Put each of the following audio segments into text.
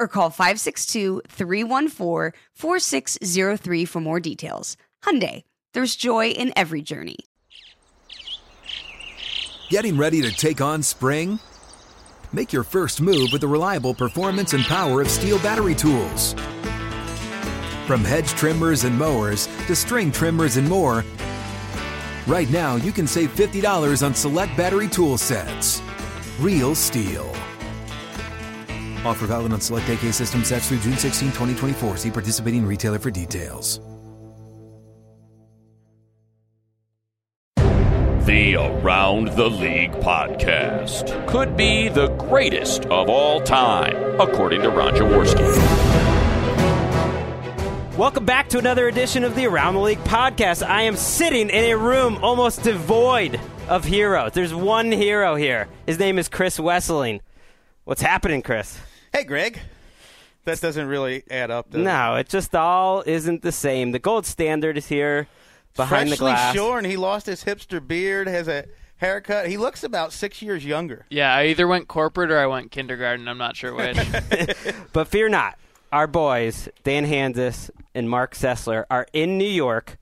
or call 562-314-4603 for more details. Hyundai, there's joy in every journey. Getting ready to take on spring? Make your first move with the reliable performance and power of STIHL battery tools. From hedge trimmers and mowers to string trimmers and more, right now you can save $50 on select battery tool sets. Real STIHL. Offer valid on select AK system sets through June 16, 2024. See participating retailer for details. The Around the League podcast could be the greatest of all time, according to Ron Jaworski. Welcome back to another edition of the Around the League podcast. I am sitting in a room almost devoid of heroes. There's one hero here. His name is Chris Wesseling. What's happening, Chris? Hey, Gregg. That doesn't really add up. Does No, it just all isn't the same. The gold standard is here behind Freshly the glass. shorn. He lost his hipster beard. Has a haircut. He looks about six years younger. Yeah, I either went corporate or I went kindergarten. I'm not sure which. But fear not. Our boys, Dan Hanzus and Marc Sessler, are in New York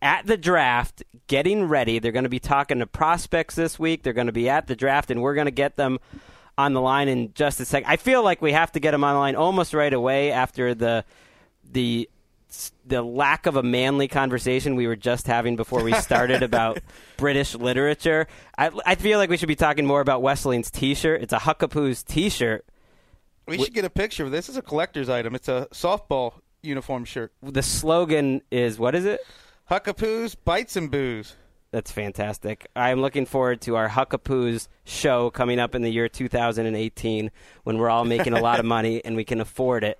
at the draft getting ready. They're going to be talking to prospects this week. They're going to be at the draft, and we're going to get them on the line in just a second. I feel like we have to get him on the line almost right away after the the the lack of a manly conversation we were just having before we started about British literature. I, I feel like we should be talking more about Wesseling's T-shirt. It's a Huckapoo's T-shirt. We should get a picture. This is a collector's item. It's a softball uniform shirt. The slogan is what is it? Huckapoos, bites and booze. That's fantastic. I'm looking forward to our Huckapoos show coming up in the year 2018 when we're all making a lot of money and we can afford it.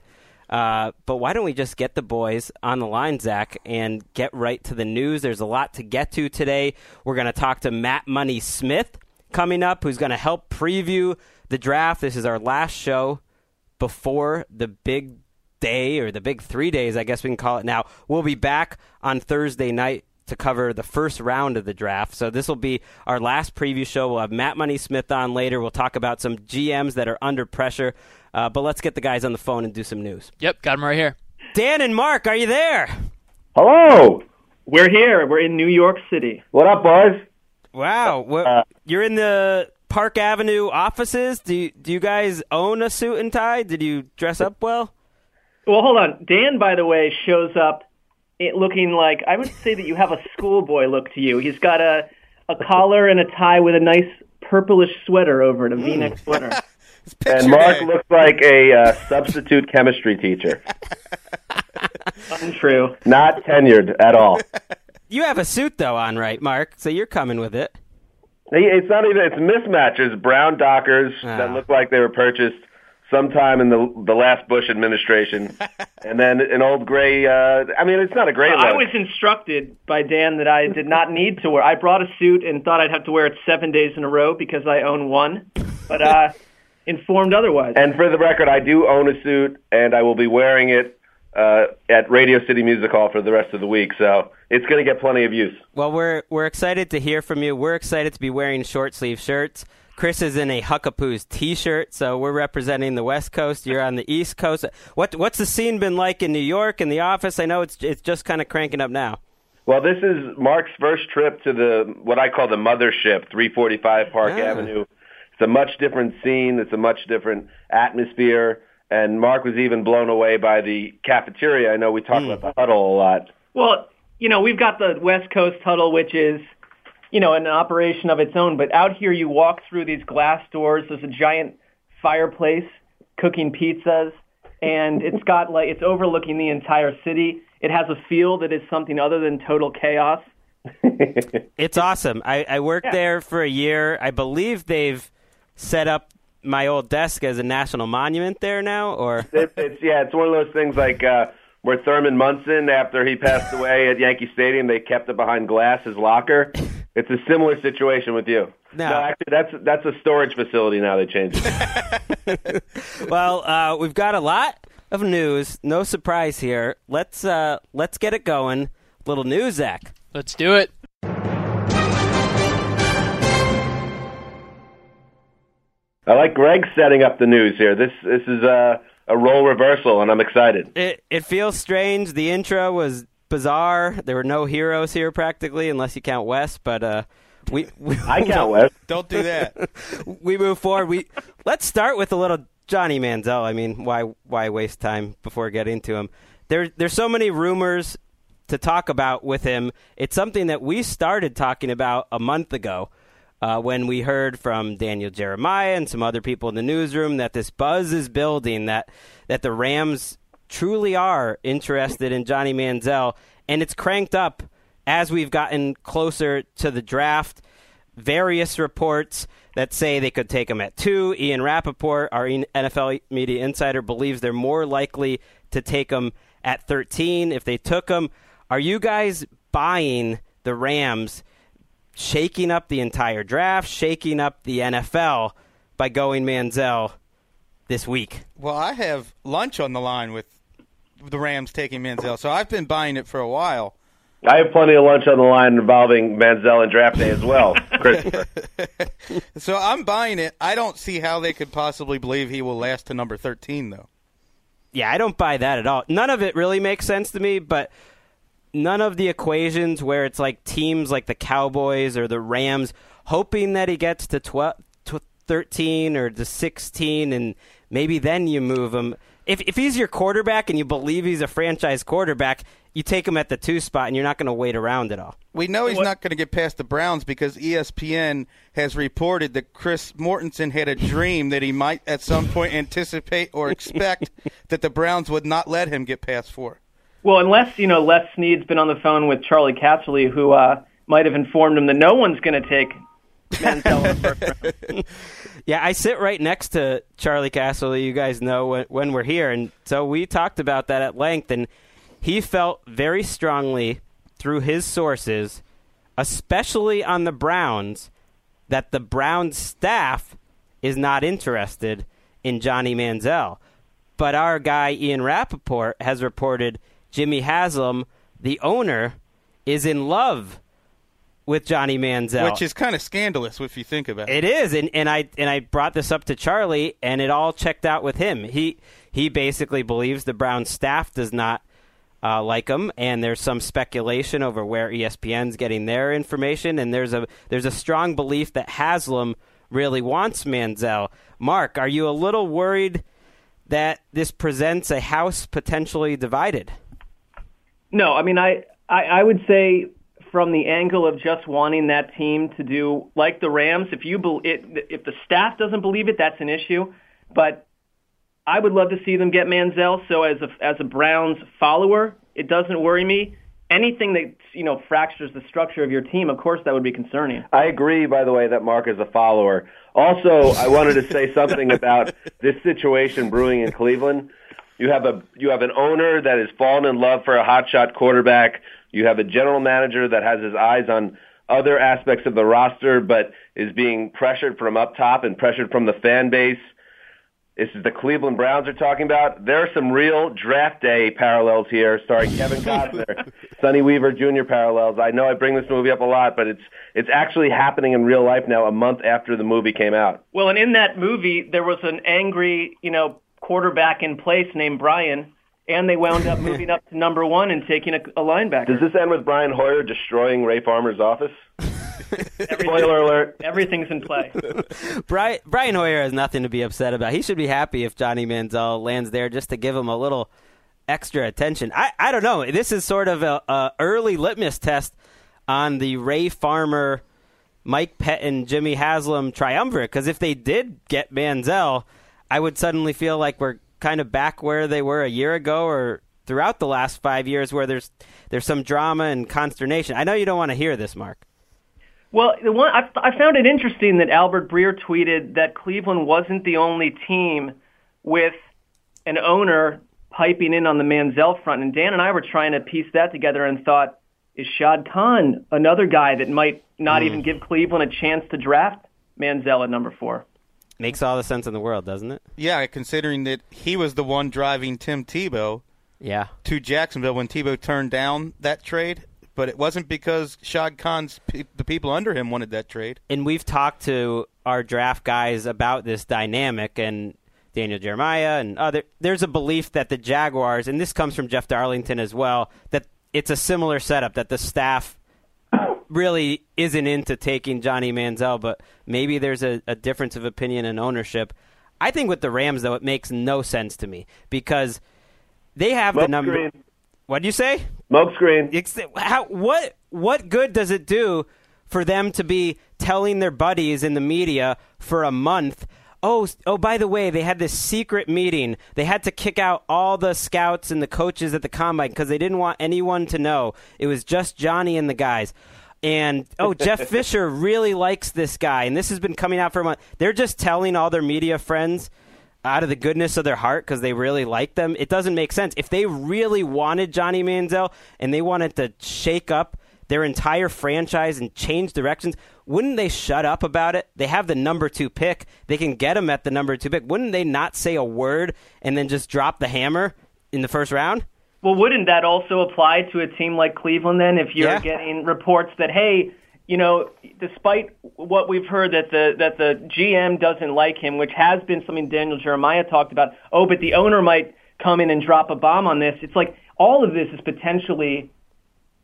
Uh, but why don't we just get the boys on the line, Zach, and get right to the news? There's a lot to get to today. We're going to talk to Matt Money Smith coming up, who's going to help preview the draft. This is our last show before the big day or the big three days, I guess we can call it now. We'll be back on Thursday night to cover the first round of the draft. So this will be our last preview show. We'll have Matt Money Smith on later. We'll talk about some GMs that are under pressure. Uh, but let's get the guys on the phone and do some news. yep, got them right here. Dan and Marc, are you there? Hello. We're here. We're in New York City. What up, boys? Wow, Well, Uh, you're in the Park Avenue offices. Do you, do you guys own a suit and tie? Did you dress up well? Well, hold on. Dan, by the way, shows up it looking like I would say that you have a schoolboy look to you. He's got a a collar and a tie with a nice purplish sweater over it, a V-neck sweater. And Marc day. looks like a uh, substitute chemistry teacher, Untrue. not tenured at all. You have a suit though on, right, Marc? So you're coming with it. It's not even. It's mismatches. Brown Dockers that Ah. look like they were purchased sometime in the the last Bush administration, and then an old gray. Uh, I mean, it's not a great look. I was instructed by Dan that I did not need to wear. I brought a suit and thought I'd have to wear it seven days in a row because I own one, but uh, informed otherwise. And for the record, I do own a suit, and I will be wearing it uh, at Radio City Music Hall for the rest of the week. So it's going to get plenty of use. Well, we're we're excited to hear from you. We're excited to be wearing short sleeve shirts. Chris is in a Huckapoo's T-shirt, so we're representing the West Coast. You're on the East Coast. What what's the scene been like in New York in the office? I know it's it's just kind of cranking up now. Well, this is Marc's first trip to the what I call the mothership, 345 Park Ah. Avenue. It's a much different scene. It's a much different atmosphere. And Marc was even blown away by the cafeteria. I know we talk about the huddle a lot. Well, you know, we've got the West Coast Huddle, which is, you know, an operation of its own. But out here, you walk through these glass doors. There's a giant fireplace cooking pizzas, and it's got like it's overlooking the entire city. It has a feel that is something other than total chaos. It's awesome. I, I worked Yeah. there for a year. I believe they've set up my old desk as a national monument there now, or It, it's yeah, it's one of those things like uh, where Thurman Munson, after he passed away at Yankee Stadium, they kept it behind glass, his locker. It's a similar situation with you. No. actually, that's that's a storage facility now. They changed it. well, uh, we've got a lot of news. No surprise here. Let's uh, let's get it going. Little news, Zach. Let's do it. I like Gregg setting up the news here. This this is a a role reversal, and I'm excited. It it feels strange. The intro was bizarre. There were no heroes here practically, unless you count Wes. But uh, we, we I count Wes. Don't do that. we move forward. We let's start with a little Johnny Manziel. I mean, why why waste time before getting to him? There there's so many rumors to talk about with him. It's something that we started talking about a month ago. Uh, when we heard from Daniel Jeremiah and some other people in the newsroom that this buzz is building, that that the Rams truly are interested in Johnny Manziel, and it's cranked up as we've gotten closer to the draft various reports that say they could take him at two. Ian Rapoport, our NFL media insider, believes they're more likely to take him at 13 if they took him. Are you guys buying the Rams shaking up the entire draft, shaking up the NFL by going Manziel this week? Well, I have lunch on the line with the Rams taking Manziel, so I've been buying it for a while. I have plenty of lunch on the line involving Manziel and draft day as well. Christopher. So I'm buying it. I don't see how they could possibly believe he will last to number 13, though. Yeah, I don't buy that at all. None of it really makes sense to me, but none of the equations where it's like teams like the Cowboys or the Rams hoping that he gets to 12, to 13 or to 16 and maybe then you move him. If if he's your quarterback and you believe he's a franchise quarterback, you take him at the 2 spot and you're not going to wait around at all. We know he's not going to get past the Browns because ESPN has reported that Chris Mortensen had a dream that he might at some point anticipate or expect that the Browns would not let him get past four. Well, unless you know Les Snead's been on the phone with Charley Casserly, who uh, might have informed him that no one's going to take Yeah, I sit right next to Charlie Castle. You guys know when, when we're here, and so we talked about that at length. And he felt very strongly through his sources, especially on the Browns, that the Browns staff is not interested in Johnny Manziel. But our guy Ian Rapoport has reported Jimmy Haslam, the owner, is in love with Johnny Manziel. Which is kind of scandalous if you think about it. It is, and, and I and I brought this up to Charley, and it all checked out with him. He he basically believes the Browns staff does not uh, like him, and there's some speculation over where ESPN's getting their information, and there's a there's a strong belief that Haslam really wants Manziel. Marc, are you a little worried that this presents a house potentially divided? No, I mean, I, I, I would say from the angle of just wanting that team to do like the Rams, if you bel it, if the staff doesn't believe it, that's an issue. But I would love to see them get Manziel. So as a as a Browns follower, it doesn't worry me. Anything that you know fractures the structure of your team, of course, that would be concerning. I agree, by the way, that Marc is a follower. Also, I wanted to say something about this situation brewing in Cleveland. You have a you have an owner that has fallen in love for a hotshot quarterback. You have a general manager that has his eyes on other aspects of the roster, but is being pressured from up top and pressured from the fan base. This is the Cleveland Browns are talking about. There are some real draft day parallels here, starring Kevin Costner, Sonny Weaver Jr. parallels. I know I bring this movie up a lot, but it's it's actually happening in real life now, a month after the movie came out. Well, and in that movie, there was an angry, you know, quarterback in place named Brian, and they wound up moving up to number one and taking a, a linebacker. Does this end with Brian Hoyer destroying Ray Farmer's office? Spoiler alert. Everything's in play. Brian, Brian Hoyer has nothing to be upset about. He should be happy if Johnny Manziel lands there just to give him a little extra attention. I, I don't know. This is sort of a, a early litmus test on the Ray Farmer, Mike Pettine, Jimmy Haslam triumvirate. Because if they did get Manziel, I would suddenly feel like we're kind of back where they were a year ago or throughout the last five years, where there's there's some drama and consternation. I know you don't want to hear this, Marc. Well, the one I, I found it interesting that Albert Breer tweeted that Cleveland wasn't the only team with an owner piping in on the Manziel front, and Dan and I were trying to piece that together and thought, is Shad Khan another guy that might not Mm. even give Cleveland a chance to draft Manziel at number four? Makes all the sense in the world, doesn't it? Yeah, considering that he was the one driving Tim Tebow Yeah. to Jacksonville when Tebow turned down that trade, but it wasn't because Shad Khan's pe- the people under him wanted that trade. and we've talked to our draft guys about this dynamic and Daniel Jeremiah and other there's a belief that the Jaguars and this comes from Jeff Darlington as well that it's a similar setup that the staff really isn't into taking Johnny Manziel but maybe there's a, a difference of opinion and ownership. I think with the Rams though it makes no sense to me because they have the number screen. What'd you say? Smoke screen. How, what what good does it do for them to be telling their buddies in the media for a month? Oh, oh! By the way, they had this secret meeting. They had to kick out all the scouts and the coaches at the combine because they didn't want anyone to know. It was just Johnny and the guys. And oh, Jeff Fisher really likes this guy, and this has been coming out for a month. They're just telling all their media friends out of the goodness of their heart because they really like them. It doesn't make sense. If they really wanted Johnny Manziel and they wanted to shake up their entire franchise and change directions, wouldn't they shut up about it? They have the number two pick. They can get him at the number two pick. Wouldn't they not say a word and then just drop the hammer in the first round? Well, wouldn't that also apply to a team like Cleveland then? If you're Yeah. getting reports that hey, you know, despite what we've heard that the that the GM doesn't like him, which has been something Daniel Jeremiah talked about. Oh, but the owner might come in and drop a bomb on this. It's like all of this is potentially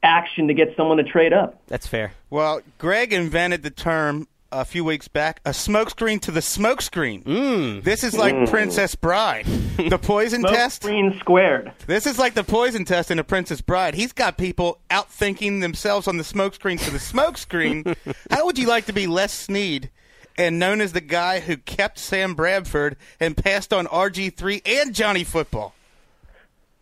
action to get someone to trade up. That's fair. Well, Gregg invented the term a few weeks back, a smokescreen to the smokescreen. Mm. This is like Princess Bride, the poison Smoke test. screen squared. This is like the poison test in a Princess Bride. He's got people outthinking themselves on the smokescreen to the smokescreen. How would you like to be Les Snead and known as the guy who kept Sam Bradford and passed on RG3 and Johnny Football?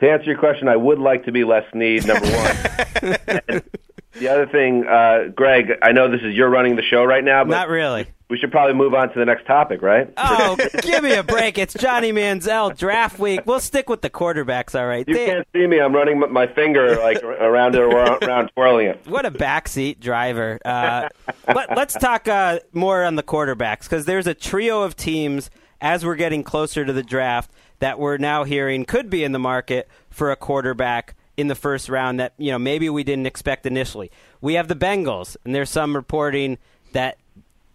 To answer your question, I would like to be Les Snead, number one. The other thing, uh, Gregg, I know this is you're running the show right now, but Not really. we should probably move on to the next topic, right? Oh, give me a break. It's Johnny Manziel draft week. We'll stick with the quarterbacks, all right. You They- can't see me. I'm running my finger like around it, around, around twirling it. What a backseat driver. Uh, let, us talk uh, more on the quarterbacks because there's a trio of teams as we're getting closer to the draft that we're now hearing could be in the market for a quarterback in the first round that you know maybe we didn't expect initially. We have the Bengals, and there's some reporting that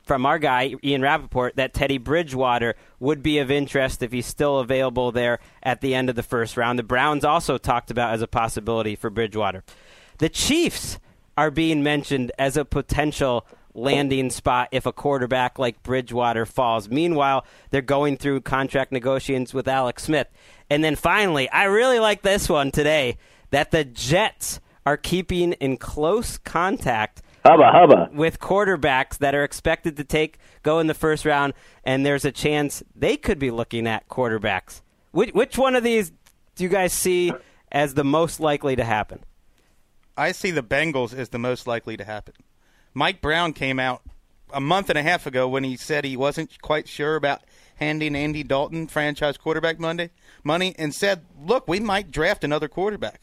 from our guy Ian Rapoport that Teddy Bridgewater would be of interest if he's still available there at the end of the first round. The Browns also talked about as a possibility for Bridgewater. The Chiefs are being mentioned as a potential landing spot if a quarterback like Bridgewater falls. Meanwhile, they're going through contract negotiations with Alex Smith. And then finally, I really like this one today that the Jets are keeping in close contact Hubba hubba. with quarterbacks that are expected to take go in the first round, and there's a chance they could be looking at quarterbacks. Which, which one of these do you guys see as the most likely to happen? I see the Bengals as the most likely to happen. Mike Brown came out a month and a half ago when he said he wasn't quite sure about handing Andy Dalton franchise quarterback Monday money and said, "Look, we might draft another quarterback.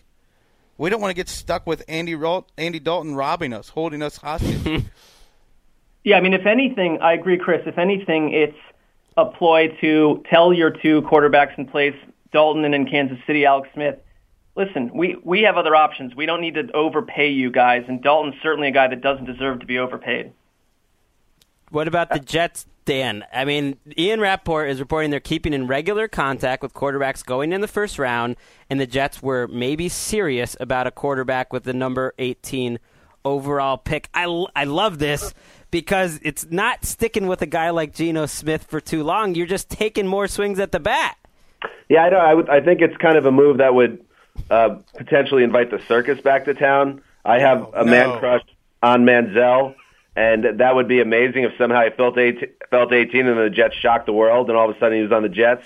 We don't want to get stuck with Andy Ro- Andy Dalton robbing us, holding us hostage." Yeah, I mean, if anything, I agree, Chris. If anything, it's a ploy to tell your two quarterbacks in place, Dalton and in Kansas City, Alex Smith. Listen, we, we have other options. We don't need to overpay you guys, and Dalton's certainly a guy that doesn't deserve to be overpaid. What about the Jets Dan, I mean, Ian Rapoport is reporting they're keeping in regular contact with quarterbacks going in the first round, and the Jets were maybe serious about a quarterback with the number 18 overall pick. I, I love this because it's not sticking with a guy like Geno Smith for too long. You're just taking more swings at the bat. Yeah, I, know, I, would, I think it's kind of a move that would uh, potentially invite the circus back to town. I have a No. man crush on Manziel, and that would be amazing if somehow he felt 18, felt 18 and the Jets shocked the world, and all of a sudden he was on the Jets.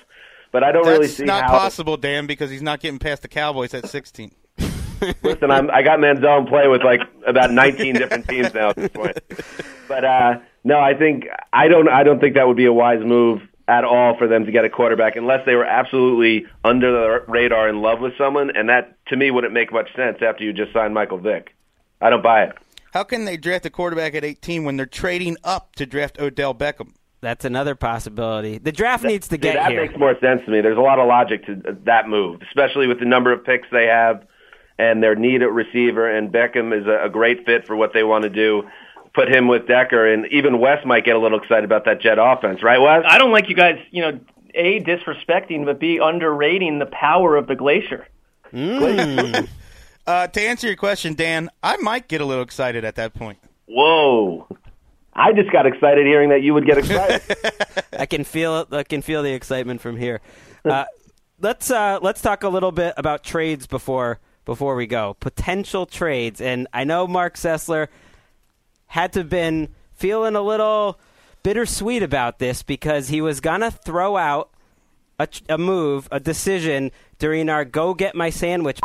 But I don't really see not how. Not possible, Dan, because he's not getting past the Cowboys at 16. Listen, I'm, I got Manziel in play with like about 19 different teams now at this point. But uh, no, I think I don't. I don't think that would be a wise move at all for them to get a quarterback unless they were absolutely under the radar in love with someone, and that to me wouldn't make much sense after you just signed Michael Vick. I don't buy it. How can they draft a quarterback at 18 when they're trading up to draft Odell Beckham? That's another possibility. The draft needs to See, get that here. makes more sense to me. There's a lot of logic to that move, especially with the number of picks they have and their need at receiver. And Beckham is a, a great fit for what they want to do. Put him with Decker, and even Wes might get a little excited about that Jet offense, right, Wes? I don't like you guys, you know, a disrespecting, but b underrating the power of the glacier. Hmm. Uh, to answer your question, Dan, I might get a little excited at that point. Whoa! I just got excited hearing that you would get excited. I can feel. I can feel the excitement from here. Uh, let's uh, let's talk a little bit about trades before before we go. Potential trades, and I know Marc Sessler had to have been feeling a little bittersweet about this because he was gonna throw out a, a move, a decision during our "Go Get My Sandwich"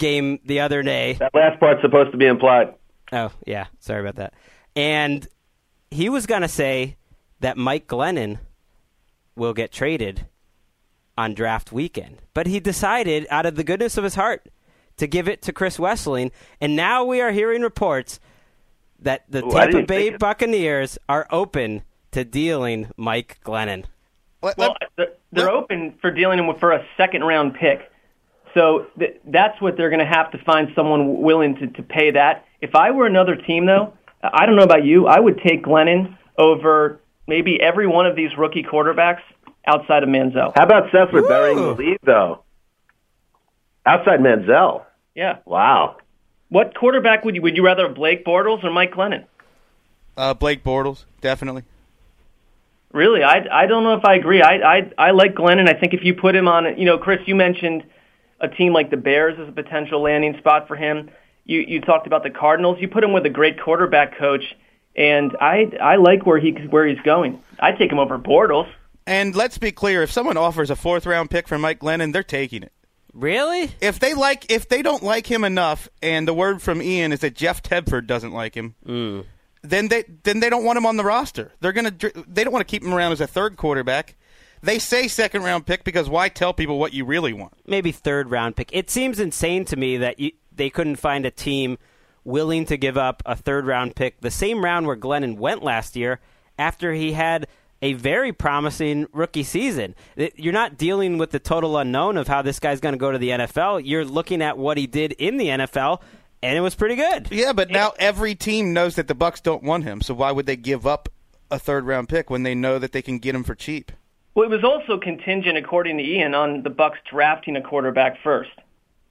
game the other day. that last part's supposed to be implied. Oh, yeah. Sorry about that. And he was going to say that Mike Glennon will get traded on draft weekend. But he decided, out of the goodness of his heart, to give it to Chris Wesseling. And now we are hearing reports that the Ooh, I Tampa Bay. Buccaneers are open to dealing Mike Glennon. Well, they're, they're open for dealing with for a second round pick. So th- that's what they're going to have to find someone willing to, to pay that. If I were another team, though, I don't know about you, I would take Glennon over maybe every one of these rookie quarterbacks outside of Manziel. How about Sessler burying the lead, though? Outside Manziel. Yeah. Wow. What quarterback would you would you rather have Blake Bortles or Mike Glennon? uh, Blake Bortles, definitely. Really, I, I don't know if I agree. I, I I like Glennon. I think if you put him on, you know, Chris, you mentioned a team like the Bears as a potential landing spot for him. You you talked about the Cardinals. You put him with a great quarterback coach, and I I like where he where he's going. I take him over Bortles. And let's be clear: if someone offers a fourth round pick for Mike Glennon, they're taking it. Really? If they like, if they don't like him enough, and the word from Ian is that Jeff Tedford doesn't like him, mm. then they then they don't want him on the roster. They're gonna they don't want to keep him around as a third quarterback. They say second round pick because why tell people what you really want? maybe third round pick. It seems insane to me that you, they couldn't find a team willing to give up a third round pick, the same round where Glennon went last year after he had a very promising rookie season. You're not dealing with the total unknown of how this guy's going to go to the NFL. You're looking at what he did in the NFL, and it was pretty good. Yeah, but now every team knows that the Bucks don't want him. So why would they give up a third round pick when they know that they can get him for cheap? Well, it was also contingent, according to Ian, on the Bucks drafting a quarterback first.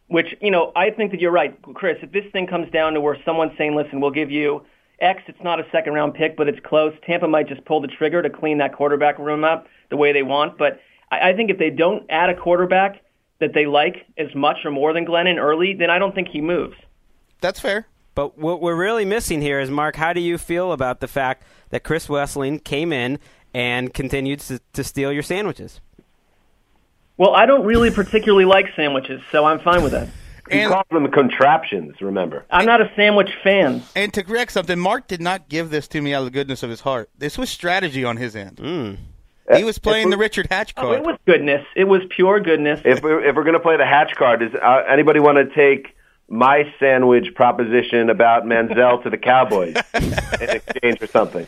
Which you know, I think that you're right, Chris. If this thing comes down to where someone's saying, "Listen, we'll give you X," it's not a second round pick, but it's close. Tampa might just pull the trigger to clean that quarterback room up the way they want. But I, I think if they don't add a quarterback that they like as much or more than Glennon early, then I don't think he moves. That's fair. But what we're really missing here is, Marc, how do you feel about the fact that Chris Wesseling came in and continued to, to steal your sandwiches? Well, I don't really particularly like sandwiches, so I'm fine with that. He And calls them contraptions, remember. I'm not a sandwich fan. and to correct something, Marc did not give this to me out of the goodness of his heart. This was strategy on his end. He was playing the Richard Hatch Oh, card. it was goodness. It was pure goodness. If we're, if we're going to play the hatch card, does uh, anybody want to take my sandwich proposition about Manziel to the Cowboys in exchange for something?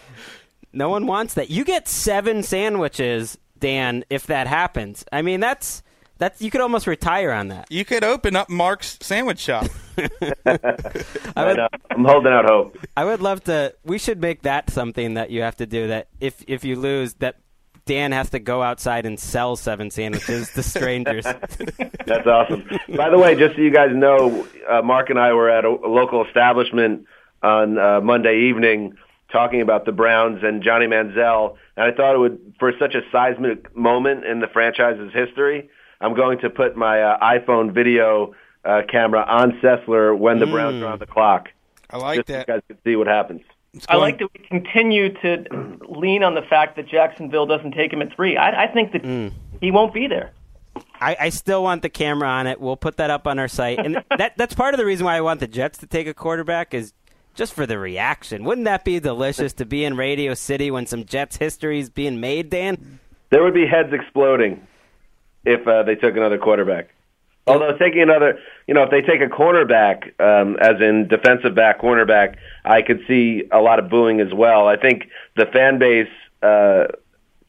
No one wants that. You get seven sandwiches, Dan, if that happens. I mean, that's that's you could almost retire on that. You could open up Marc's sandwich shop. I would, know. I'm holding out hope. I would love to. We should make that something that you have to do. That if if you lose, that Dan has to go outside and sell seven sandwiches to strangers. That's awesome. By the way, just so you guys know, uh, Marc and I were at a, a local establishment on uh, Monday evening talking about the Browns and Johnny Manziel, and I thought it would, for such a seismic moment in the franchise's history, I'm going to put my uh, iPhone video uh, camera on Sessler when the Browns are on the clock. I like just that. so you guys can see what happens. I like that we continue to lean on the fact that Jacksonville doesn't take him at three. I, I think that he won't be there. I, I still want the camera on it. We'll put that up on our site, and that that's part of the reason why I want the Jets to take a quarterback is just for the reaction. Wouldn't that be delicious to be in Radio City when some Jets history is being made, Dan? There would be heads exploding if uh, they took another quarterback. Although taking another, you know, if they take a cornerback, um, as in defensive back, cornerback, I could see a lot of booing as well. I think the fan base uh,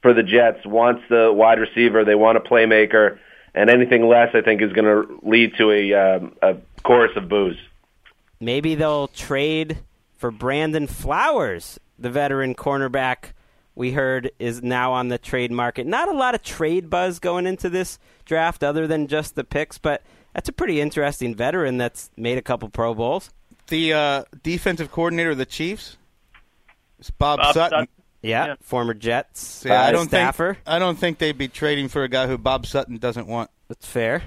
for the Jets wants the wide receiver. They want a playmaker, and anything less, I think, is going to lead to a, um, a chorus of boos. Maybe they'll trade for Brandon Flowers, the veteran cornerback we heard is now on the trade market. Not a lot of trade buzz going into this draft other than just the picks, but that's a pretty interesting veteran that's made a couple Pro Bowls. The uh, defensive coordinator of the Chiefs is Bob, Bob Sutton. Sutton. Yeah, Yeah. former Jets Yeah, uh, I don't staffer. think I don't think they'd be trading for a guy who Bob Sutton doesn't want. That's fair.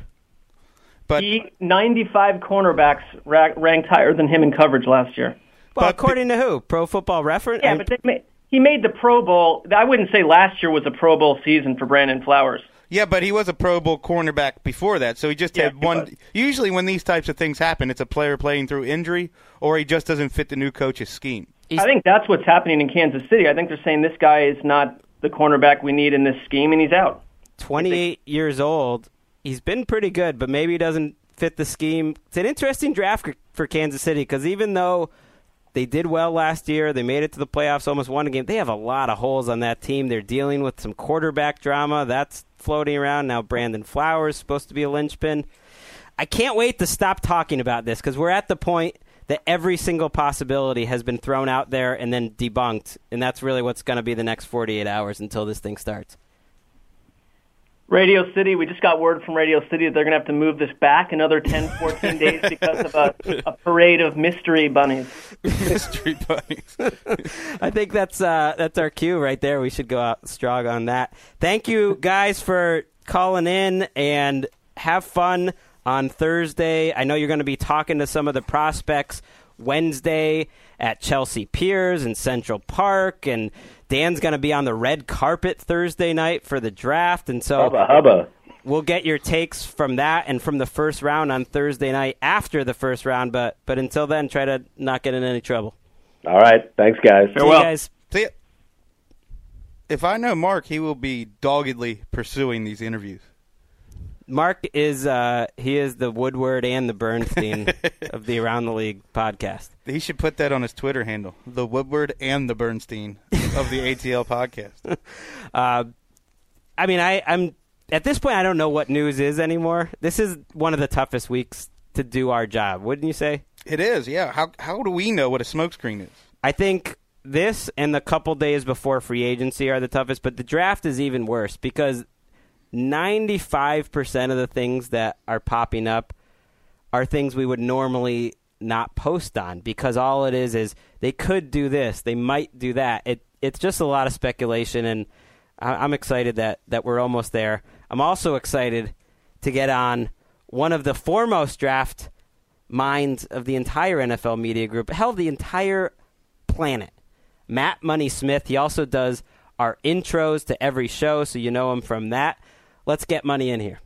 But He 95 cornerbacks ra- ranked higher than him in coverage last year. Well, But- according to who? Pro Football Reference. Yeah, but they made, he made the Pro Bowl. I wouldn't say last year was a Pro Bowl season for Brandon Flowers. yeah, but he was a Pro Bowl cornerback before that, so he just Yeah, had one. was. Usually, when these types of things happen, it's a player playing through injury, or he just doesn't fit the new coach's scheme. He's- I think that's what's happening in Kansas City. I think they're saying this guy is not the cornerback we need in this scheme, and he's out. 28 years old. He's been pretty good, but maybe he doesn't fit the scheme. It's an interesting draft for Kansas City because even though they did well last year, they made it to the playoffs, almost won a game. They have a lot of holes on that team. They're dealing with some quarterback drama that's floating around now. Brandon Flowers supposed to be a linchpin. I can't wait to stop talking about this because we're at the point that every single possibility has been thrown out there and then debunked, and that's really what's going to be the next 48 hours until this thing starts. Radio City, we just got word from Radio City that they're going to have to move this back another 10, 14 days because of a, a parade of mystery bunnies. Mystery bunnies. I think that's uh, that's our cue right there. We should go out strong on that. Thank you guys for calling in and have fun on Thursday. I know you're going to be talking to some of the prospects Wednesday at Chelsea Piers and Central Park, and Dan's going to be on the red carpet Thursday night for the draft, and so Hubba hubba. we'll get your takes from that and from the first round on Thursday night after the first round. But but until then, try to not get in any trouble. All right. Thanks, guys. See you guys. See ya. If I know Marc, he will be doggedly pursuing these interviews. Marc is uh, he is the Woodward and the Bernstein of the Around the League podcast. He should put that on his Twitter handle: the Woodward and the Bernstein of the ATL podcast. Uh, I mean, I, I'm at this point. I don't know what news is anymore. This is one of the toughest weeks to do our job, wouldn't you say? It is, yeah. How how do we know what a smokescreen is? I think this and the couple days before free agency are the toughest, but the draft is even worse because 95% of the things that are popping up are things we would normally not post on because all it is is they could do this, they might do that. It it's just a lot of speculation, and I'm excited that that we're almost there. I'm also excited to get on one of the foremost draft minds of the entire NFL media group, hell, the entire planet. Matt Money Smith. He also does our intros to every show, so you know him from that. Let's get money in here.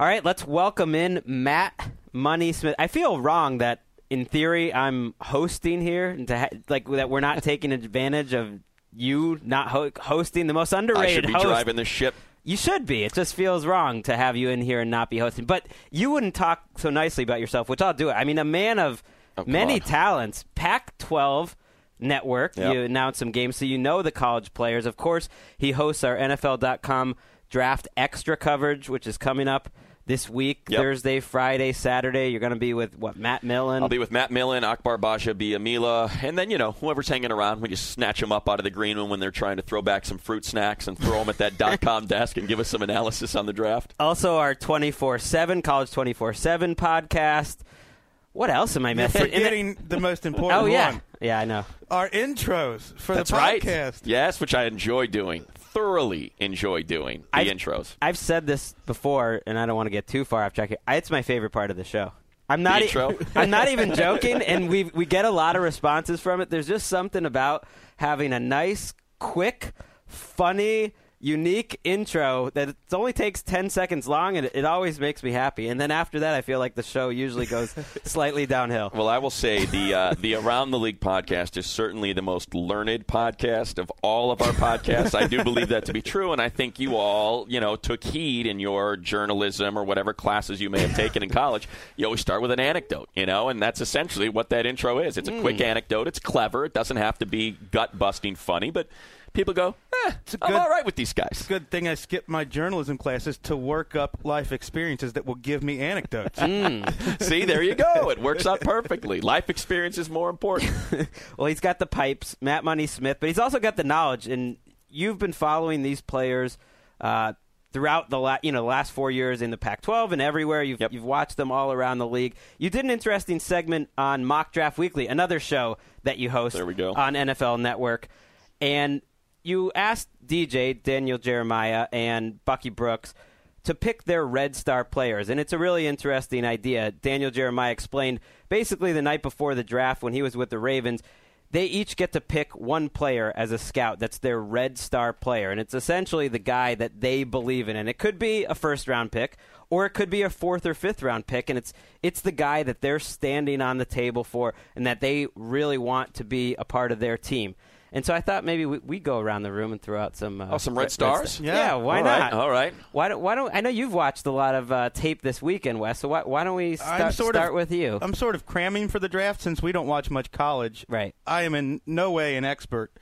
All right, let's welcome in Matt Money Smith. I feel wrong that in theory I'm hosting here, and to ha- like that we're not taking advantage of you not ho- hosting the most underrated I should be host. driving the ship. You should be. It just feels wrong to have you in here and not be hosting. But you wouldn't talk so nicely about yourself, which I'll do. I mean, a man of Oh, many God. talents. Pac-12 network. Yep. You announce some games, so you know the college players. Of course, he hosts our NFL.com draft extra coverage, which is coming up this week, Yep. Thursday, Friday, Saturday. You're going to be with what Matt Millen. I'll be with Matt Millen, Akbar Gbaja-Biamila, and then, you know, whoever's hanging around, we just snatch them up out of the green room when they're trying to throw back some fruit snacks and throw them at that dot com desk and give us some analysis on the draft. also, our 24 7 College 24 7 podcast. What else am I You're missing? And forgetting the most important oh, yeah. one. Yeah, I know. Our intros for That's the right. podcast. Yes, which I enjoy doing. Thoroughly enjoy doing the I've- intros. I've said this before, and I don't want to get too far off track here. It's my favorite part of the show. I'm not. E- intro? I'm not even joking, and we we get a lot of responses from it. There's just something about having a nice, quick, funny, unique intro that it only takes 10 seconds long, and it, it always makes me happy. And then after that, I feel like the show usually goes slightly downhill. Well, I will say the uh, the Around the League podcast is certainly the most learned podcast of all of our podcasts. I do believe that to be true, and I think you all, you know, took heed in your journalism or whatever classes you may have taken in college. You always start with an anecdote, you know, and that's essentially what that intro is. It's a quick anecdote. It's clever. It doesn't have to be gut busting funny, but people go, eh, a I'm good- all right with these guys. Good thing I skipped my journalism classes to work up life experiences that will give me anecdotes. See, there you go. It works out perfectly. Life experience is more important. Well, he's got the pipes, Matt Money Smith, but he's also got the knowledge. And you've been following these players uh, throughout the la- you know the last four years in the Pac-12 and everywhere. You've Yep. you've watched them all around the league. You did an interesting segment on Mock Draft Weekly, another show that you host There we go. on NFL Network, and you asked DJ Daniel Jeremiah and Bucky Brooks to pick their red star players. And it's a really interesting idea. Daniel Jeremiah explained basically the night before the draft when he was with the Ravens, they each get to pick one player as a scout that's their red star player. And it's essentially the guy that they believe in. And it could be a first round pick or it could be a fourth or fifth round pick. And it's it's the guy that they're standing on the table for and that they really want to be a part of their team. And so I thought maybe we, we go around the room and throw out some. Uh, Oh, some red stars? Yeah, Yeah. why All not? right, all right. Why don't, why don't I know you've watched a lot of uh, tape this weekend, Wes? So why, why don't we start, I'm sort start of, with you? I'm sort of cramming for the draft since we don't watch much college. Right. I am in no way an expert.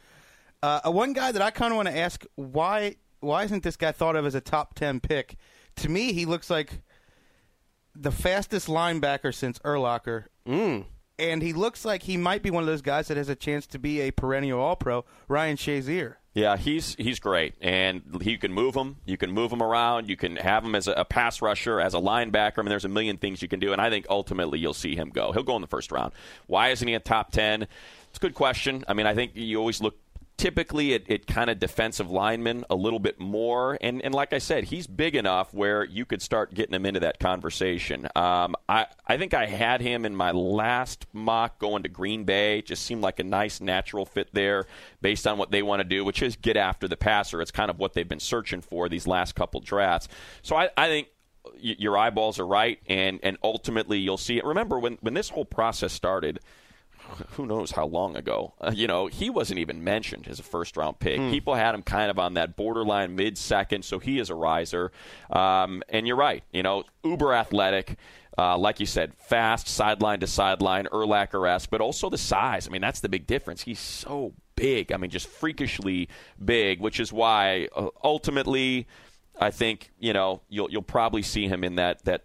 Uh, one guy that I kind of want to ask why why isn't this guy thought of as a top ten pick? To me, he looks like the fastest linebacker since Urlacher. Mm. And he looks like he might be one of those guys that has a chance to be a perennial All Pro. Ryan Shazier. Yeah, he's he's great, and you can move him. You can move him around. You can have him as a, a pass rusher, as a linebacker. I mean, there's a million things you can do, and I think ultimately you'll see him go. He'll go in the first round. Why isn't he a top ten? It's a good question. I mean, I think you always look typically it, at kind of defensive linemen a little bit more, and and like I said, he's big enough where you could start getting him into that conversation. Um, I I think I had him in my last mock going to Green Bay. Just seemed like a nice natural fit there based on what they want to do, which is get after the passer. It's kind of what they've been searching for these last couple drafts. So I, I think your eyeballs are right, and and ultimately you'll see it. Remember when when this whole process started. Who knows how long ago? Uh, you know, he wasn't even mentioned as a first round pick. People had him kind of on that borderline mid second, so he is a riser. Um, and you're right. You know, uber athletic. Uh, like you said, fast, sideline to sideline, Urlacher esque, but also the size. I mean, that's the big difference. He's so big. I mean, just freakishly big, which is why uh, ultimately, I think you know you'll you'll probably see him in that that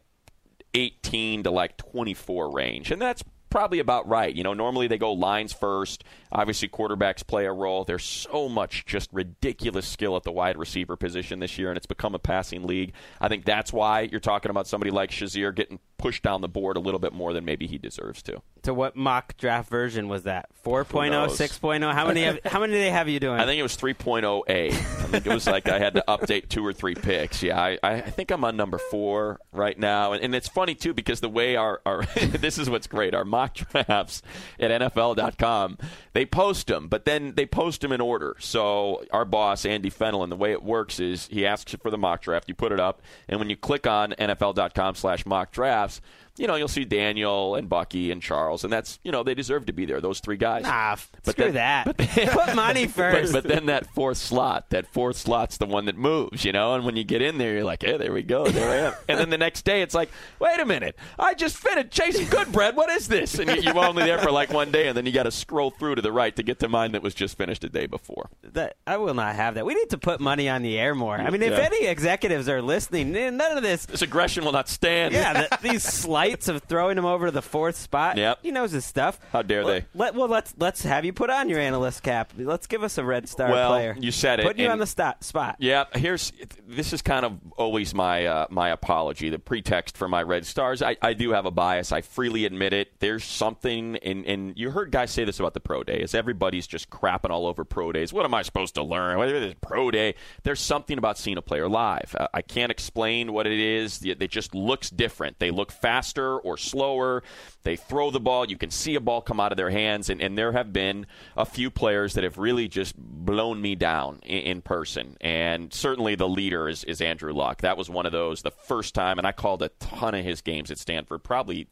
18 to like 24 range, and that's probably about right. You know, normally they go lines first. Obviously, quarterbacks play a role. There's so much just ridiculous skill at the wide receiver position this year, and it's become a passing league. I think that's why you're talking about somebody like Shazier getting pushed down the board a little bit more than maybe he deserves to. to what mock draft version was that? 4.0, knows? 6.0? How many have, how many do they have you doing? I think it was 3.0A. I think it was like I had to update two or three picks. Yeah, I, I think I'm on number four right now. And, and it's funny, too, because the way our, our this is what's great, our mock drafts at NFL.com, they post them, but then they post them in order. So our boss, Andy Fenelon, the way it works is he asks for the mock draft, you put it up, and when you click on NFL.com slash mock drafts, you know, you'll see Daniel and Bucky and Charles, and that's you know they deserve to be there. Those three guys. Nah, But screw then- that. Put money But, first. but then that fourth slot, that fourth slot's the one that moves, you know. And when you get in there, you're like, "Hey, there we go, there I am." And then the next day, it's like, "Wait a minute, I just finished chasing Goodbread. What is this?" And you, were only there for like one day, and then you got to scroll through to the right to get to mine that was just finished a day before. that, I will not have that. We need to put money on the air more. I mean, if Yeah. any executives are listening, none of this. This aggression will not stand. Yeah, the, these slights of throwing him over to the fourth spot. Yep. he knows his stuff. How dare well, they? Let, well, let's let's have you put on your analyst cap. Let's give us a red star Well, player. you said it, Putting you on the sto- spot. Yeah, here's this is kind of always my uh, my apology, the pretext for my red stars. I, I do have a bias. I freely admit it. There's something, and and you heard guys say this about the pro day, is everybody's just crapping all over pro days. What am I supposed to learn? What is pro day? There's something about seeing a player live. Uh, I can't explain what it is. It it just looks different. They look faster or slower. They throw the ball. You can see a ball come out of their hands, and, and there have been a few players that have really just blown me down in, in person. And certainly the leader is, is Andrew Luck. That was one of those the first time, and I called a ton of his games at Stanford, probably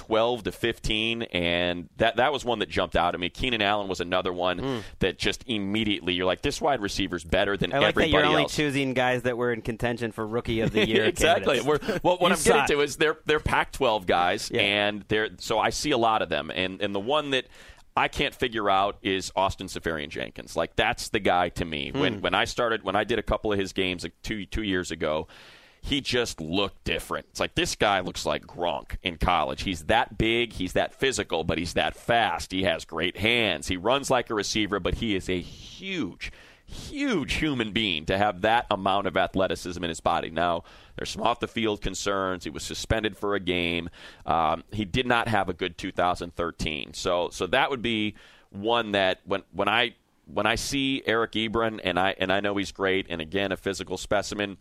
12 to 15 and that that was one that jumped out at me Keenan Allen was another one that just immediately you're like this wide receiver's better than. I like that everybody you're only else choosing guys that were in contention for rookie of the year. exactly. well, what I'm getting to is they're they're Pac-12 guys, Yeah. and they're so I see a lot of them, and and the one that. I can't figure out is Austin Seferian-Jenkins. Like that's the guy to me. When Hmm. when I started when I did a couple of his games like two two years ago, he just looked different. It's like this guy looks like Gronk in college. He's that big, he's that physical, but he's that fast. He has great hands. He runs like a receiver, but he is a huge huge human being to have that amount of athleticism in his body. Now, there's some off the field concerns. He was suspended for a game. Um, he did not have a good 2013. So, so that would be one that when when I when I see Eric Ebron and I and I know he's great and again a physical specimen.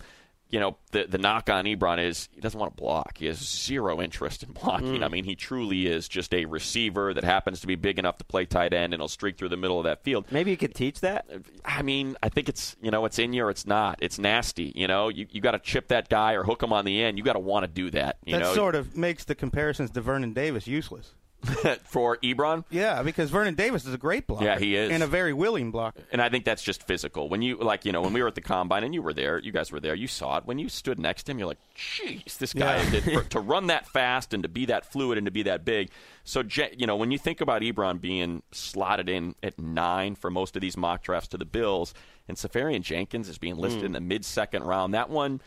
You know the the knock on Ebron is he doesn't want to block. He has zero interest in blocking. Hmm. I mean, he truly is just a receiver that happens to be big enough to play tight end and he'll streak through the middle of that field. Maybe you could teach that. I mean, I think it's you know it's in you or it's not. It's nasty. You know, you you got to chip that guy or hook him on the end. You got to want to do that. You that know, sort of makes the comparisons to Vernon Davis useless. for Ebron. Yeah, because Vernon Davis is a great blocker. Yeah, he is. and a very willing blocker. And I think that's just physical. When you like, you know, when we were at the combine and you were there, you guys were there, you saw it. When you stood next to him, you're like, "Jeez, this guy Yeah. did, for, to run that fast and to be that fluid and to be that big." So, you know, when you think about Ebron being slotted in at nine for most of these mock drafts to the Bills, and Seferian-Jenkins is being listed hmm. in the mid-second round, that one.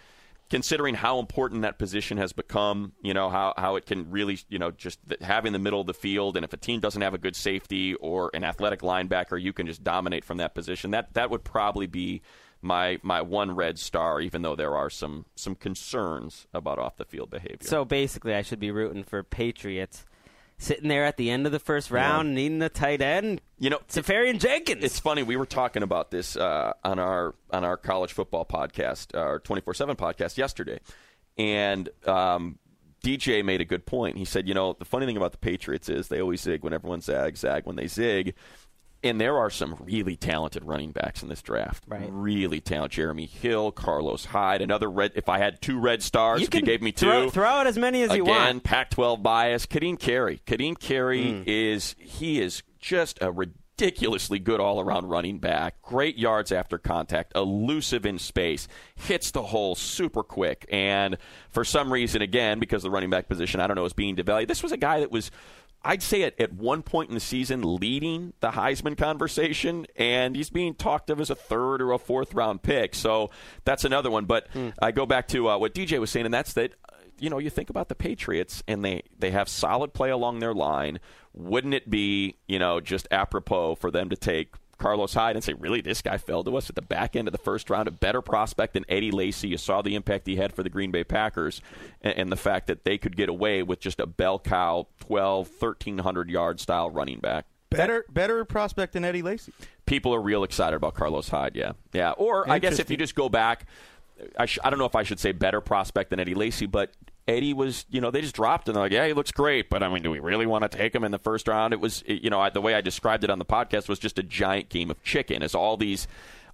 Considering how important that position has become, you know how, how it can really, you know, just having the middle of the field, and if a team doesn't have a good safety or an athletic linebacker, you can just dominate from that position. That that would probably be my my one red star, even though there are some some concerns about off the field behavior. So basically, I should be rooting for Patriots. Sitting there at the end of the first round, needing a tight end. you know, Seferian-Jenkins. It's funny. We were talking about this uh, on our on our college football podcast, our twenty four seven podcast yesterday, and um, DJ made a good point. He said, you know, the funny thing about the Patriots is they always zig when everyone zags, zag when they zig. And there are some really talented running backs in this draft. Right. Really talented. Jeremy Hill, Carlos Hyde, another red. If I had two red stars, you if you gave me two, throw, throw out as many as you Again, want. Pac-12 bias. Ka'Deem Carey. Ka'Deem Carey Hmm. is he is just a ridiculously good all-around running back. Great yards after contact, elusive in space, hits the hole super quick, and for some reason, again, because the running back position, I don't know, is being devalued. This was a guy that was. I'd say at, at one point in the season leading the Heisman conversation, and he's being talked of as a third or a fourth round pick. So that's another one. But I go back to uh, what DJ was saying, and that's that you know, you think about the Patriots and they, they have solid play along their line. Wouldn't it be, you know, just apropos for them to take Carlos Hyde and say, really, this guy fell to us at the back end of the first round, a better prospect than Eddie Lacy. You saw the impact he had for the Green Bay Packers and, and the fact that they could get away with just a bell cow 12, 1,300 yard style running back. Better, better prospect than Eddie Lacy. People are real excited about Carlos Hyde, yeah. Yeah. Or I guess if you just go back, I, sh- I don't know if I should say better prospect than Eddie Lacy, but Eddie was, you know, they just dropped and they're like, yeah, he looks great, but I mean, do we really want to take him in the first round? It was, you know, I, the way I described it on the podcast was just a giant game of chicken as all these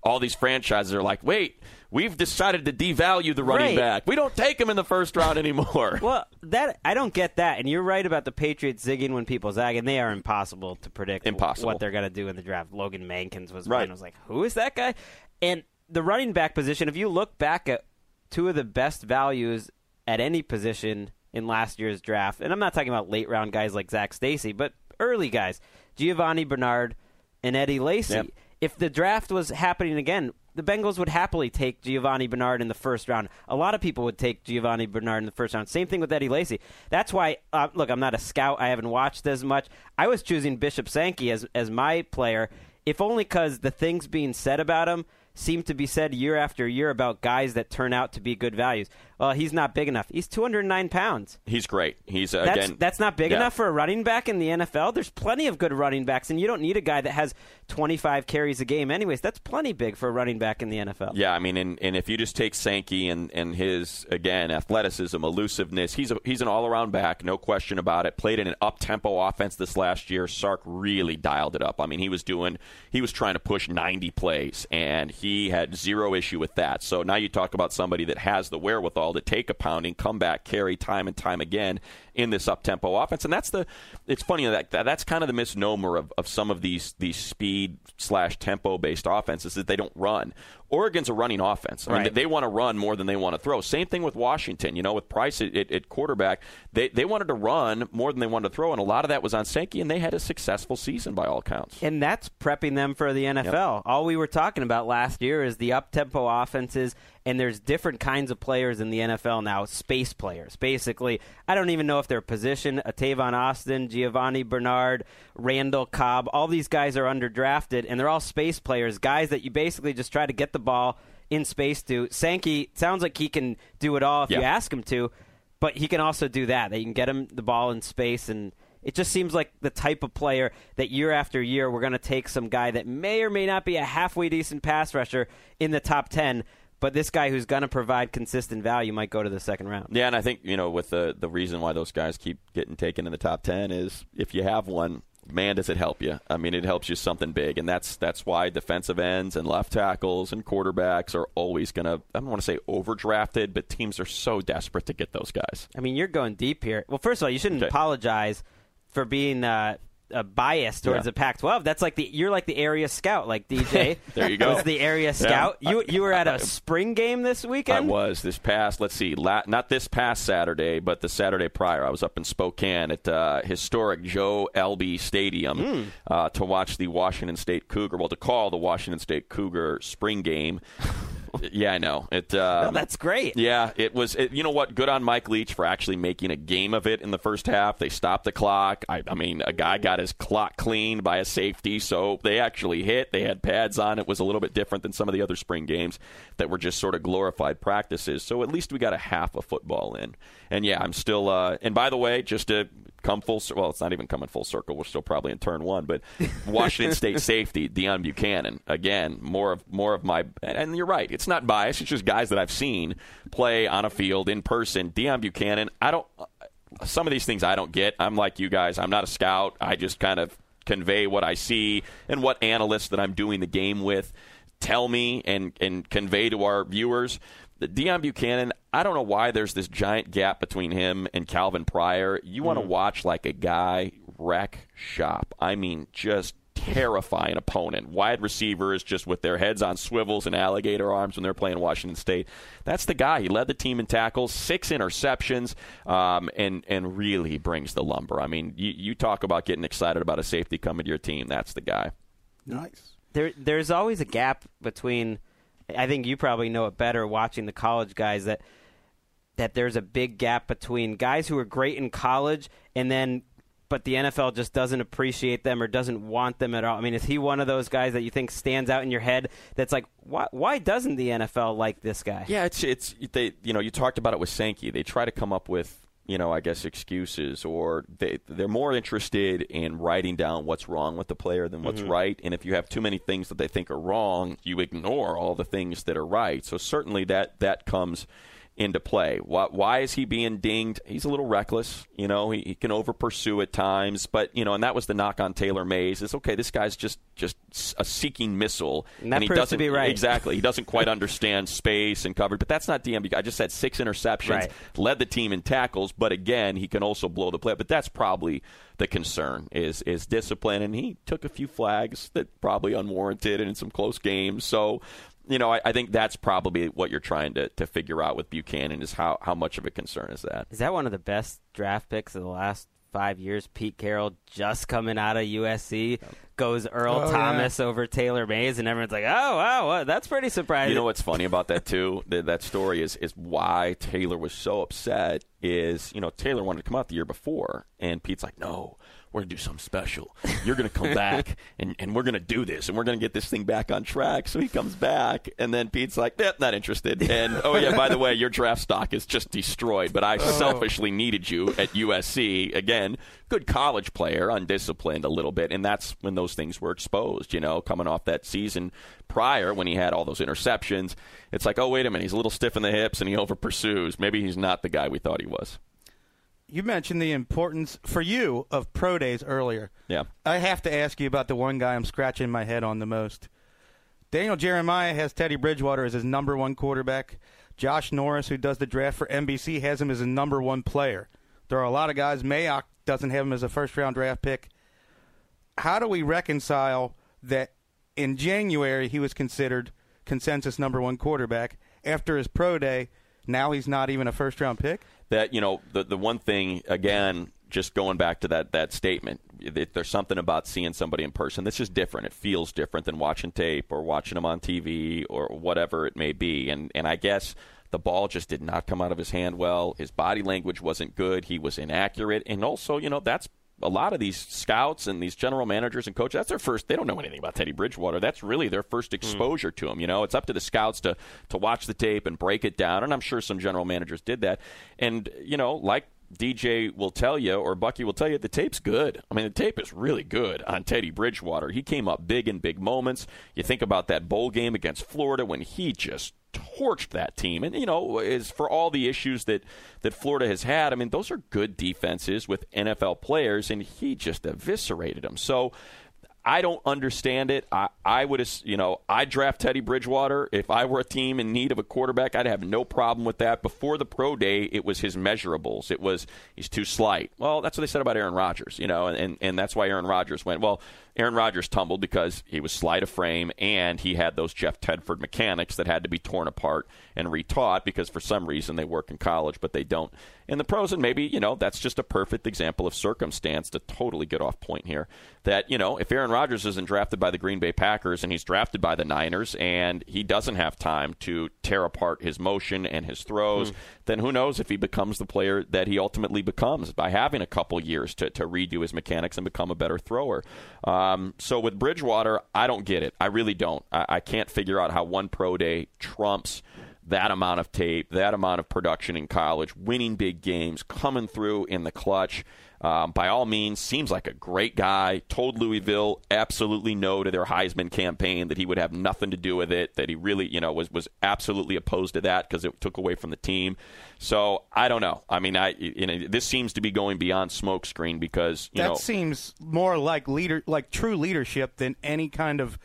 all these franchises are like, wait, we've decided to devalue the running Right. back. We don't take him in the first round anymore. Well, that I don't get that, and you're right about the Patriots zigging when people zag, and they are impossible to predict. Impossible. what they're going to do in the draft. Logan Mankins was Right. I was like, who is that guy? And the running back position. If you look back at two of the best values at any position in last year's draft, and I'm not talking about late round guys like Zac Stacy, but early guys, Giovani Bernard and Eddie Lacy. Yep. If the draft was happening again, the Bengals would happily take Giovani Bernard in the first round. A lot of people would take Giovani Bernard in the first round. Same thing with Eddie Lacy. That's why, uh, look, I'm not a scout. I haven't watched as much. I was choosing Bishop Sankey as as my player, if only because the things being said about him seem to be said year after year about guys that turn out to be good values. Well, he's not big enough. He's 209 pounds. He's great. He's uh, That's again. that's not big yeah. enough for a running back in the NFL. There's plenty of good running backs, and you don't need a guy that has 25 carries a game. Anyways, that's plenty big for a running back in the NFL. Yeah, I mean, and, and if you just take Sankey and, and his again athleticism, elusiveness, he's a, he's an all around back, no question about it. Played in an up tempo offense this last year. Sark really dialed it up. I mean, he was doing he was trying to push 90 plays, and he had zero issue with that. So now you talk about somebody that has the wherewithal to take a pounding, come back, carry time and time again in this up tempo offense, and that's the it's funny that, that that's kind of the misnomer of, of some of these these speed slash tempo based offenses that they don't run. Oregon's a running offense. I mean, Right. they want to run more than they want to throw. Same thing with Washington. You know, with Price at, at, at quarterback, they they wanted to run more than they wanted to throw, and a lot of that was on Sankey, and they had a successful season by all accounts. And that's prepping them for the NFL. All we were talking about last year is the up tempo offenses, and there's different kinds of players in the NFL now, space players. Basically, I don't even know if they're position. A Tavon Austin, Giovani Bernard, Randall Cobb, all these guys are underdrafted, and they're all space players, guys that you basically just try to get the ball in space to. Sankey sounds like he can do it all if you ask him to, but he can also do that. They can get him the ball in space and it just seems like the type of player that year after year we're going to take some guy that may or may not be a halfway decent pass rusher in the top 10, but this guy who's going to provide consistent value might go to the second round. Yeah, and I think you know with the the reason why those guys keep getting taken in the top ten is if you have one, man, does it help you? I mean, it helps you something big, and that's that's why defensive ends and left tackles and quarterbacks are always going to I don't want to say overdrafted, but teams are so desperate to get those guys. I mean, you're going deep here. Well, first of all, you shouldn't Okay. apologize for being uh, uh, bias towards Yeah. the Pac-12. That's like the you're like the area scout, like DJ. There you go. Was the area scout. You you were at a spring game this weekend. I was this past, let's see, la- not this past Saturday, but the Saturday prior. I was up in Spokane at uh, historic Joe Albi Stadium Hmm. uh, to watch the Washington State Cougar, well, to call the Washington State Cougar spring game. Yeah, I know. It. Uh, Well, that's great. Yeah, it was. It, you know what? Good on Mike Leach for actually making a game of it in the first half. They stopped the clock. I, I mean, a guy got his clock cleaned by a safety, so they actually hit. They had pads on. It was a little bit different than some of the other spring games that were just sort of glorified practices. So at least we got a half of football in. And yeah, I'm still. Uh, and by the way, just to come full. cir- Well, it's not even coming full circle. We're still probably in turn one, but Washington State safety Deone Bucannon again. More of more of my. And you're right. It's not bias. It's just guys that I've seen play on a field in person. Deone Bucannon. I don't. Uh, some of these things I don't get. I'm like you guys. I'm not a scout. I just kind of convey what I see and what analysts that I'm doing the game with tell me and, and convey to our viewers. Deion Buchanan, I don't know why there's this giant gap between him and Calvin Pryor. You want to watch like a guy wreck shop. I mean, just terrifying opponent. Wide receivers just with their heads on swivels and alligator arms when they're playing Washington State. That's the guy. He led the team in tackles, six interceptions, um, and and really brings the lumber. I mean, you, you talk about getting excited about a safety coming to your team. That's the guy. Nice. there there's always a gap between I think you probably know it better watching the college guys that that there's a big gap between guys who are great in college and then but the NFL just doesn't appreciate them or doesn't want them at all. I mean, is he one of those guys that you think stands out in your head that's like why why doesn't the NFL like this guy? Yeah, it's it's they you know you talked about it with Sankey. They try to come up with you know I guess excuses or they they're more interested in writing down what's wrong with the player than what's mm-hmm. right. And if you have too many things that they think are wrong, you ignore all the things that are right. So certainly that that comes into play. Why, why is he being dinged? He's a little reckless. You know, he, he can over pursue at times, but you know, and that was the knock on Taylor Mays. Is okay. This guy's just just a seeking missile, And that he doesn't be right. exactly. He doesn't quite understand space and coverage. But that's not DMV. I just said six interceptions, Right. led the team in tackles, but again, he can also blow the play. But that's probably the concern is is discipline, and he took a few flags that probably unwarranted and in some close games. So. You know, I, I think that's probably what you're trying to, to figure out with Bucannon is how, how much of a concern is that. Is that one of the best draft picks of the last five years? Pete Carroll just coming out of USC goes Earl Oh, Thomas over Taylor Mays, and everyone's like, "Oh wow, what? that's pretty surprising." You know what's funny about that too? that, that story is is why Taylor was so upset. Is you know Taylor wanted to come out the year before, and Pete's like, no, we're gonna do something special. You're gonna come back, and, and we're gonna do this, and we're gonna get this thing back on track. So he comes back, and then Pete's like, eh, not interested. And oh yeah, by the way, your draft stock is just destroyed. But I selfishly needed you at USC again. Good college player, undisciplined a little bit, and that's when those things were exposed. You know, coming off that season prior when he had all those interceptions, it's like, oh wait a minute, he's a little stiff in the hips and he over pursues. Maybe he's not the guy we thought he was. You mentioned the importance for you of pro days earlier. Yeah. I have to ask you about the one guy I'm scratching my head on the most. Daniel Jeremiah has Teddy Bridgewater as his number one quarterback. Josh Norris, who does the draft for NBC, has him as a number one player. There are a lot of guys. Mayock doesn't have him as a first round draft pick. How do we reconcile that in January he was considered consensus number one quarterback? After his pro day, now he's not even a first round pick? That you know the the one thing again just going back to that that statement if there's something about seeing somebody in person that's just different. It feels different than watching tape or watching them on TV or whatever it may be. And and I guess the ball just did not come out of his hand well. His body language wasn't good. He was inaccurate. And also you know that's a lot of these scouts and these general managers and coaches, that's their first. They don't know anything about Teddy Bridgewater. That's really their first hmm. exposure to him. You know, it's up to the scouts to to watch the tape and break it down. And I'm sure some general managers did that. And you know, like DJ will tell you, or Bucky will tell you, the tape's good. I mean, the tape is really good on Teddy Bridgewater. He came up big in big moments. You think about that bowl game against Florida when he just torched that team. And, you know, is for all the issues that, that Florida has had, I mean, those are good defenses with NFL players, and he just eviscerated them. So, I don't understand it. I, I would, you know, I'd draft Teddy Bridgewater. If I were a team in need of a quarterback, I'd have no problem with that. Before the pro day, it was his measurables. It was he's too slight. Well, that's what they said about Aaron Rodgers, you know, and, and, and that's why Aaron Rodgers went, well, Aaron Rodgers tumbled because he was slight of frame and he had those Jeff Tedford mechanics that had to be torn apart and retaught because for some reason they work in college, but they don't in the pros. And maybe, you know, that's just a perfect example of circumstance to totally get off point here. That, you know, if Aaron Rodgers isn't drafted by the Green Bay Packers and he's drafted by the Niners and he doesn't have time to tear apart his motion and his throws, hmm. then who knows if he becomes the player that he ultimately becomes by having a couple years to, to redo his mechanics and become a better thrower. Uh, Um, so with Bridgewater, I don't get it. I really don't. I, I can't figure out how one pro day trumps that amount of tape, that amount of production in college, winning big games, coming through in the clutch. Um, by all means, seems like a great guy. Told Louisville absolutely no to their Heisman campaign, that he would have nothing to do with it, that he really, you know, was, was absolutely opposed to that because it took away from the team. So I don't know. I mean, I you know, this seems to be going beyond smokescreen because you that know seems more like leader, like true leadership than any kind of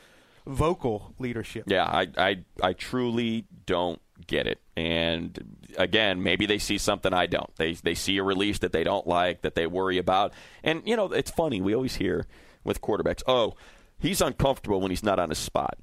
vocal leadership. Yeah, I, I, I truly don't get it. And again, maybe they see something I don't. They, they see a release that they don't like, that they worry about. And, you know, it's funny. We always hear with quarterbacks, oh, he's uncomfortable when he's not on his spot.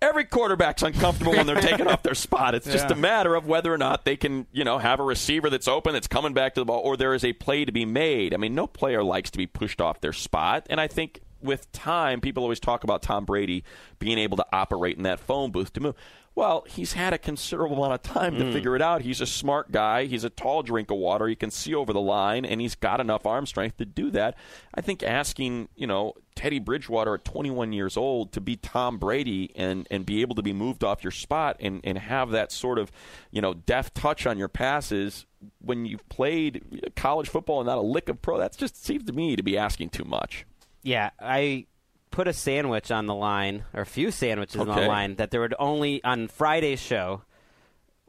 Every quarterback's uncomfortable when they're taking off their spot. It's just Yeah. a matter of whether or not they can, you know, have a receiver that's open, that's coming back to the ball, or there is a play to be made. I mean, no player likes to be pushed off their spot. And I think with time, people always talk about Tom Brady being able to operate in that phone booth to move. Well, he's had a considerable amount of time to hmm. figure it out. He's a smart guy. He's a tall drink of water. He can see over the line, and he's got enough arm strength to do that. I think asking, you know, Teddy Bridgewater at 21 years old to be Tom Brady and, and be able to be moved off your spot and, and have that sort of, you know, deft touch on your passes when you've played college football and not a lick of pro, that just seems to me to be asking too much. Yeah, I put a sandwich on the line, or a few sandwiches on the line, that there would only, on Friday's show,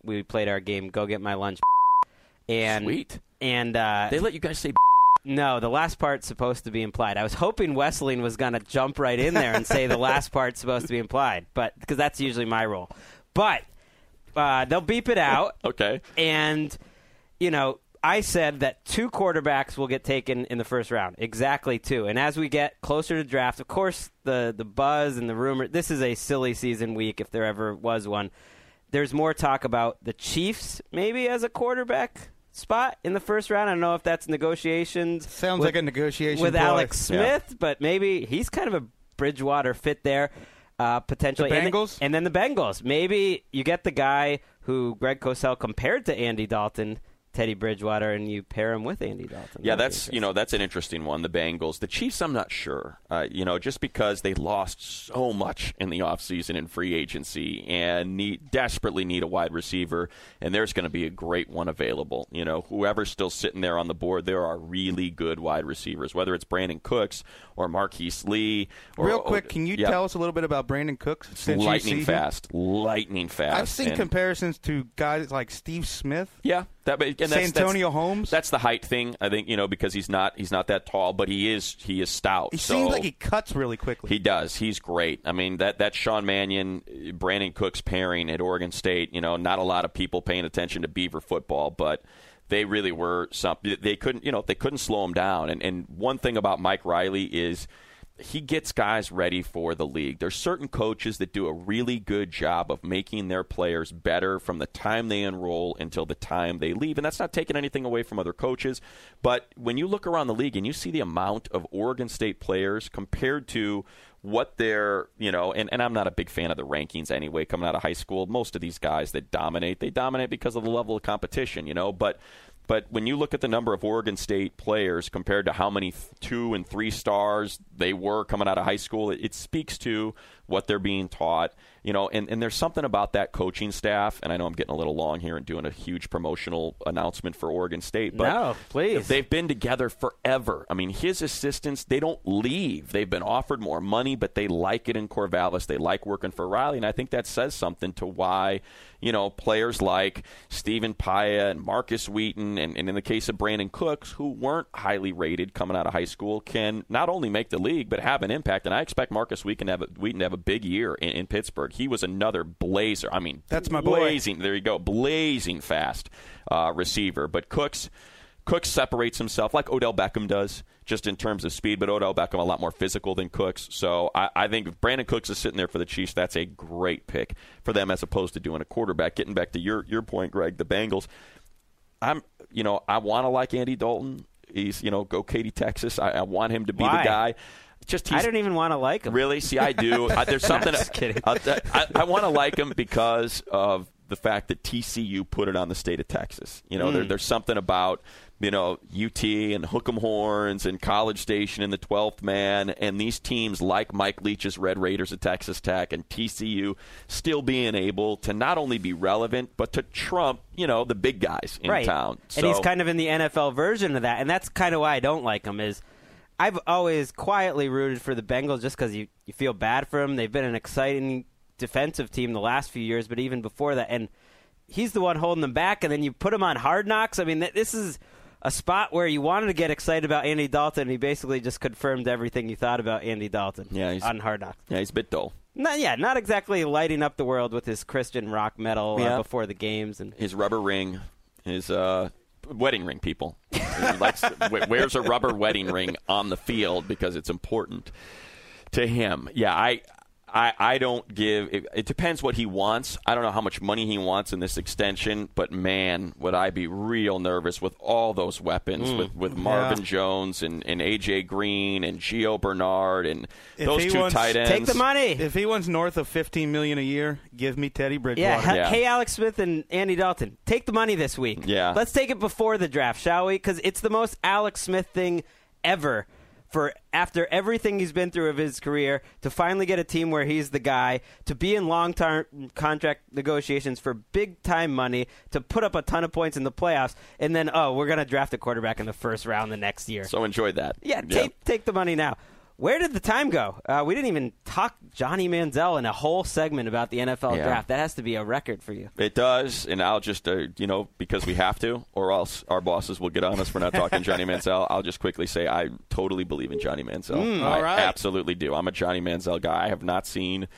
we played our game. Go get my lunch. And Sweet. And uh, They let you guys say no, the last part's supposed to be implied. I was hoping Wesseling was going to jump right in there and say the last part's supposed to be implied, but because that's usually my role. But uh, they'll beep it out. okay. And, you know, I said that two quarterbacks will get taken in the first round. Exactly two. And as we get closer to draft, of course, the, the buzz and the rumor this is a silly season week if there ever was one. There's more talk about the Chiefs maybe as a quarterback spot in the first round. I don't know if that's negotiations. Sounds with- like a negotiation with. Alex Yeah. Smith, but maybe he's kind of a Bridgewater fit there. Uh, potentially, The And Bengals? and then the Bengals. Maybe you get the guy who Greg Cosell compared to Andy Dalton, Teddy Bridgewater, and you pair him with Andy Dalton. Yeah, That'd that's you know that's an interesting one. The Bengals, the Chiefs. I'm not sure. Uh, you know, just because they lost so much in the offseason in free agency and need desperately need a wide receiver, and there's going to be a great one available. You know, whoever's still sitting there on the board, there are really good wide receivers. Whether it's Brandin Cooks or Marquise Lee. Or, Real quick, can you yeah. tell us a little bit about Brandin Cooks? It's since you see lightning him? fast, lightning fast. I've seen and- comparisons to guys like Steve Smith. Yeah, that and that's, Santonio that's, Holmes. That's the height thing, I think. You know, because he's not he's not that tall, but he is he is stout. He so seems like he cuts really quickly. he does. He's great. I mean, that that Sean Mannion, Brandin Cooks pairing at Oregon State. You know, not a lot of people paying attention to Beaver football, but they really were something. They couldn't, you know, they couldn't slow him down. And and one thing about Mike Riley is he gets guys ready for the league. There's certain coaches that do a really good job of making their players better from the time they enroll until the time they leave. And that's not taking anything away from other coaches. But when you look around the league and you see the amount of Oregon State players compared to what they're, you know, and, and I'm not a big fan of the rankings anyway coming out of high school. Most of these guys that dominate, they dominate because of the level of competition, you know, but but when you look at the number of Oregon State players compared to how many two and three stars they were coming out of high school, it, it speaks to what they're being taught. You know, and, and there's something about that coaching staff, and I know I'm getting a little long here and doing a huge promotional announcement for Oregon State, but No, please. they've been together forever. I mean, his assistants, they don't leave. They've been offered more money, but they like it in Corvallis. They like working for Riley, and I think that says something to why, you know, players like Stephen Paea and Markus Wheaton, and, and in the case of Brandin Cooks, who weren't highly rated coming out of high school, can not only make the league, but have an impact. And I expect Markus Wheaton to have a, Wheaton to have a big year in, in Pittsburgh. He was another blazer. I mean, That's my boy. blazing. There you go, blazing fast uh, receiver. But Cooks, Cooks separates himself like Odell Beckham does, just in terms of speed. But Odell Beckham a lot more physical than Cooks. So I, I think if Brandin Cooks is sitting there for the Chiefs, that's a great pick for them as opposed to doing a quarterback. Getting back to your your point, Gregg, the Bengals. I'm, you know, I want to like Andy Dalton. He's, you know, go Katy, Texas. I, I want him to be Why? the guy. Just I don't even want to like him. Really? See, I do. I, there's something. Just kidding. T- I, I want to like him because of the fact that TCU put it on the state of Texas. You know, there, Mm. there's something about you know UT and Hook'em Horns and College Station and the 12th Man and these teams like Mike Leach's Red Raiders at Texas Tech and TCU still being able to not only be relevant but to trump you know the big guys in right. town. and he's kind of in the NFL version of that, and that's kind of why I don't like him. Is I've always quietly rooted for the Bengals just because you you feel bad for them. They've been an exciting defensive team the last few years, but even before that, and he's the one holding them back. And then you put him on Hard Knocks. I mean, th- this is a spot where you wanted to get excited about Andy Dalton. And he basically just confirmed everything you thought about Andy Dalton. Yeah, he's- on Hard Knocks. yeah, he's a bit dull. Not, yeah, not exactly lighting up the world with his Christian rock metal uh, before the games and his rubber ring, his uh, wedding ring. People, likes wears a rubber wedding ring on the field because it's important to him. Yeah, I. I, I don't give. It, it depends what he wants. I don't know how much money he wants in this extension, but man, would I be real nervous with all those weapons Mm. with, with Marvin Yeah. Jones and, and AJ Green and Gio Bernard and If those he two wants- tight ends. take the money. If he wants north of fifteen million a year, give me Teddy Bridgewater. Yeah, he- Yeah. hey Alex Smith and Andy Dalton, take the money this week. Yeah. let's take it before the draft, shall we? Because it's the most Alex Smith thing ever. For after everything he's been through of his career, to finally get a team where he's the guy, to be in long-term contract negotiations for big-time money, to put up a ton of points in the playoffs, and then oh, we're gonna draft a quarterback in the first round the next year. So enjoy that. Yeah, take take the money now. Where did the time go? Uh, we didn't even talk Johnny Manziel in a whole segment about the NFL Yeah. draft. That has to be a record for you. It does, and I'll just, uh, you know, because we have to, or else our bosses will get on us for not talking Johnny Manziel. I'll just quickly say I totally believe in Johnny Manziel. Mm, I all right. absolutely do. I'm a Johnny Manziel guy. I have not seen,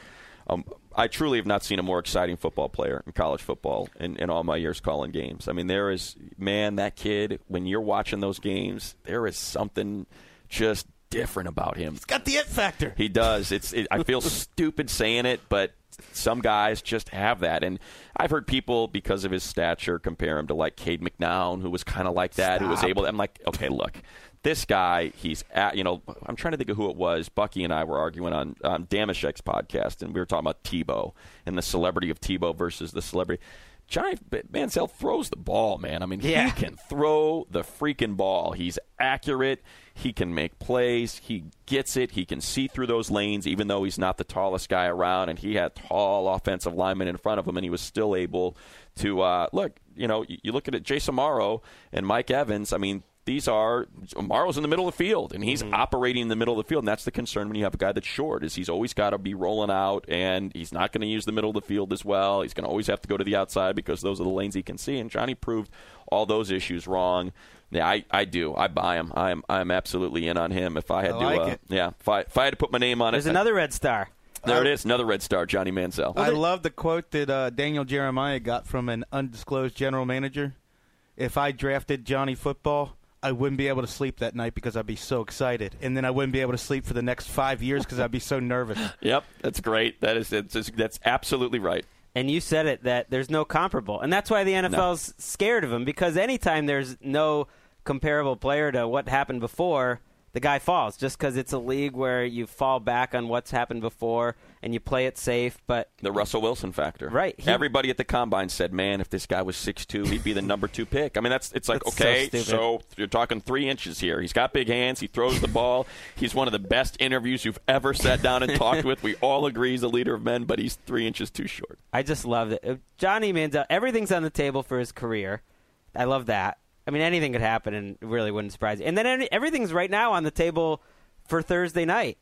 um, I truly have not seen a more exciting football player in college football in, in all my years calling games. I mean, there is, man, that kid, when you're watching those games, there is something just different about him. It's got the it factor. He does. It's. It, I feel stupid saying it, but some guys just have that. And I've heard people, because of his stature, compare him to like Cade McNown, who was kind of like that, who was Stop. able. I'm like, okay, look, this guy, he's at. You know, I'm trying to think of who it was. Bucky and I were arguing on on Damashek's podcast, and we were talking about Tebow and the celebrity of Tebow versus the celebrity. Johnny Manziel throws the ball, man. I mean, Yeah. he can throw the freaking ball. He's accurate. He can make plays. He gets it. He can see through those lanes, even though he's not the tallest guy around. And he had tall offensive linemen in front of him, and he was still able to uh, look. You know, you, you look at it, Jason Morrow and Mike Evans. I mean, these are Morrow's in the middle of the field, and he's operating in the middle of the field. And that's the concern when you have a guy that's short, is he's always got to be rolling out, and he's not going to use the middle of the field as well. He's going to always have to go to the outside because those are the lanes he can see. And Johnny proved all those issues wrong. Yeah, I, I do. I buy him. I'm I'm absolutely in on him. If I had I to, uh, it. yeah, if I if I had to put my name on There's it, There's another red star. there it is, another red star, Johnny Manziel. I love the quote that uh, Daniel Jeremiah got from an undisclosed general manager. If I drafted Johnny Football, I wouldn't be able to sleep that night because I'd be so excited, and then I wouldn't be able to sleep for the next five years because I'd be so nervous. Yep, that's great. That is it's, that's absolutely right. And you said it that there's no comparable, and that's why the NFL's scared of him because anytime there's no comparable player to what happened before, the guy falls just because it's a league where you fall back on what's happened before and you play it safe. But The Russell Wilson factor. Right. He- Everybody at the combine said, "Man, if this guy was six two, he'd be the number two pick." I mean, that's it's like That's so okay, stupid. so, you're talking three inches here. He's got big hands. He throws the ball. He's one of the best interviews you've ever sat down and talked with. We all agree he's a leader of men, but he's three inches too short. I just love it. Johnny Manziel, everything's on the table for his career. I love that. I mean, anything could happen, and it really wouldn't surprise you. And then any, everything's right now on the table for Thursday night.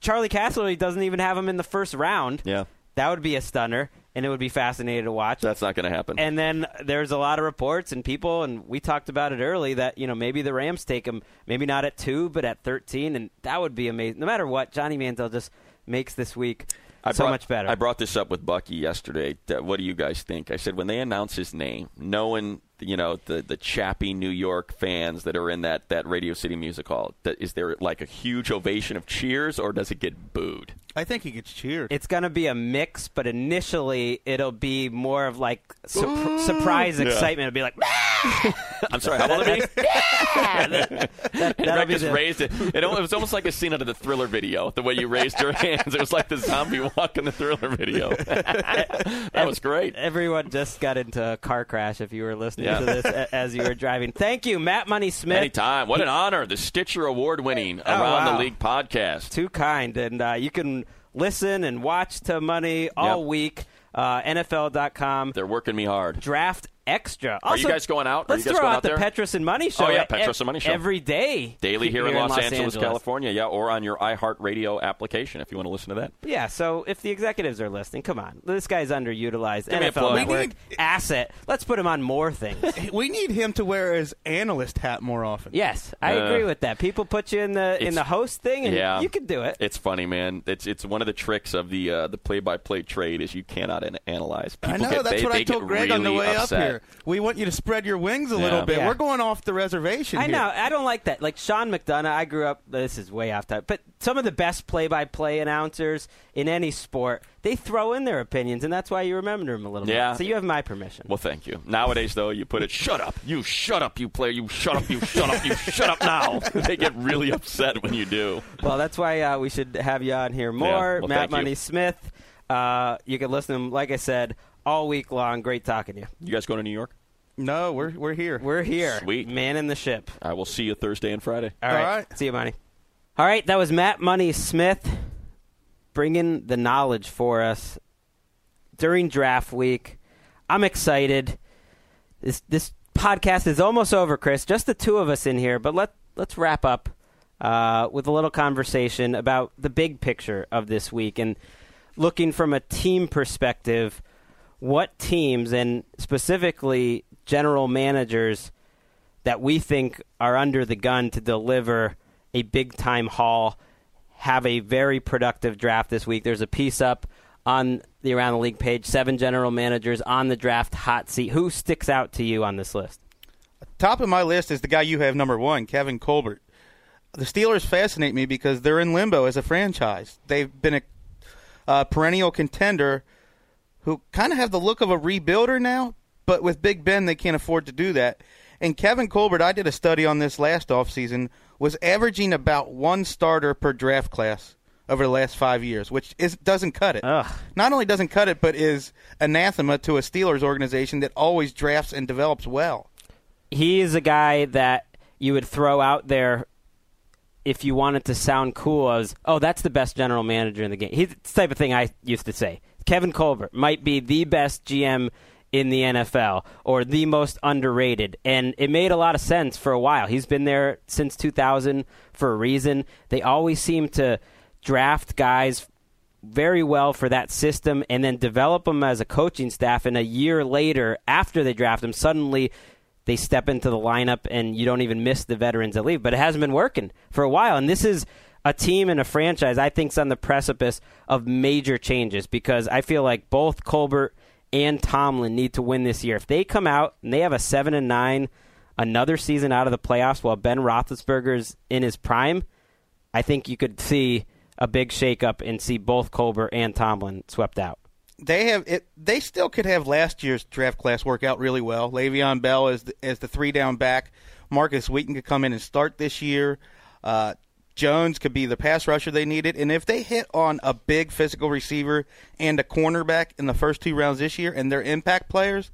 Charley Casserly doesn't even have him in the first round. Yeah, That would be a stunner, and it would be fascinating to watch. that's not going to happen. And then there's a lot of reports and people, and we talked about it early that you know maybe the Rams take him, maybe not at two, but at 13, and that would be amazing. No matter what, Johnny Manziel just makes this week I so brought, much better. I brought this up with Bucky yesterday. What do you guys think? I said when they announce his name, knowing you know the the chappy New York fans that are in that that Radio City Music Hall, Is there like a huge ovation of cheers, or does it get booed? I think he gets cheered. it's going to be a mix, but initially it'll be more of like sur- surprise excitement. It'll be like, I'm sorry, how will it be? that, And that'll Rick just the- raised it. It, it was almost like a scene out of the Thriller video. The way you raised your hands, it was like the zombie walk in the Thriller video. that was great. Everyone just got into a car crash if you were listening Yeah. to this as you were driving. Thank you, Matt Money Smith. Anytime. What an honor. The Stitcher Award winning Oh, Around wow. the League podcast. Too kind. And uh, you can listen and watch to Money all Yep. week. Uh, NFL.com. They're working me hard. Draft extra. Are you Also, guys going out? Let's you guys throw going out out the there? Petros and Money show. Oh, yeah, Petros and Money show. every day. Daily here, in, Los, Angeles, California, yeah, or on your iHeartRadio application if you want to listen to that. Yeah, so if the executives are listening, come on. This guy's underutilized. Give NFL. Network We need- asset. Let's put him on more things. we need him to wear his analyst hat more often. yes, I Uh, agree with that. People put you in the in the host thing, and yeah. you can do it. It's funny, man. It's it's one of the tricks of the uh, the play by play trade is you cannot an- analyze. People I know. get, that's they, what they I told get Gregg on the really way upset. up here. We want you to spread your wings a Yeah. little bit. Yeah. We're going off the reservation. I here. know. I don't like that. Like Sean McDonough, I grew up. This is way off topic, but some of the best play-by-play announcers in any sport, they throw in their opinions, and that's why you remember them a little Yeah. bit. So you have my permission. Well, thank you. Nowadays, though, you put it, shut up. You shut up, you player. You shut up, you shut up, you shut up now. they get really upset when you do. Well, that's why uh, we should have you on here more. well, Matt thank you. Money Smith. Uh, you can listen to him, like I said, all week long. Great talking to you. You guys going to New York? No, we're we're here. We're here. Sweet. Man in the ship. I will see you Thursday and Friday. All All right. right. See you, Money. All right. That was Matt Money Smith bringing the knowledge for us during draft week. I'm excited. This this podcast is almost over, Chris. Just the two of us in here, but let let's wrap up uh, with a little conversation about the big picture of this week and looking from a team perspective, what teams and specifically general managers that we think are under the gun to deliver a big time haul have a very productive draft this week. There's a piece up on the Around the League page, seven general managers on the draft hot seat. Who sticks out to you on this list? Top of my list is the guy you have number one, Kevin Colbert. The Steelers fascinate me because they're in limbo as a franchise. They've been a uh, perennial contender who kind of have the look of a rebuilder now, but with Big Ben, they can't afford to do that. And Kevin Colbert, I did a study on this last offseason, was averaging about one starter per draft class over the last five years, which is, doesn't cut it. Ugh. Not only doesn't cut it, but is anathema to a Steelers organization that always drafts and develops well. He is a guy that you would throw out there if you wanted to sound cool as, oh, that's the best general manager in the game. He's the type of thing I used to say. Kevin Colbert might be the best GM in the NFL or the most underrated. And it made a lot of sense for a while. He's been there since 2000 for a reason. They always seem to draft guys very well for that system and then develop them as a coaching staff. And a year later, after they draft them, suddenly they step into the lineup and you don't even miss the veterans that leave. But it hasn't been working for a while. And this is a team and a franchise I think's on the precipice of major changes because I feel like both Colbert and Tomlin need to win this year. If they come out and they have a seven and nine, another season out of the playoffs while Ben Roethlisberger's in his prime, I think you could see a big shakeup and see both Colbert and Tomlin swept out. They have it. They still could have last year's draft class work out really well. Le'Veon Bell as the, as the three down back. Markus Wheaton could come in and start this year. Uh, Jones could be the pass rusher they needed. And if they hit on a big physical receiver and a cornerback in the first two rounds this year and they're impact players,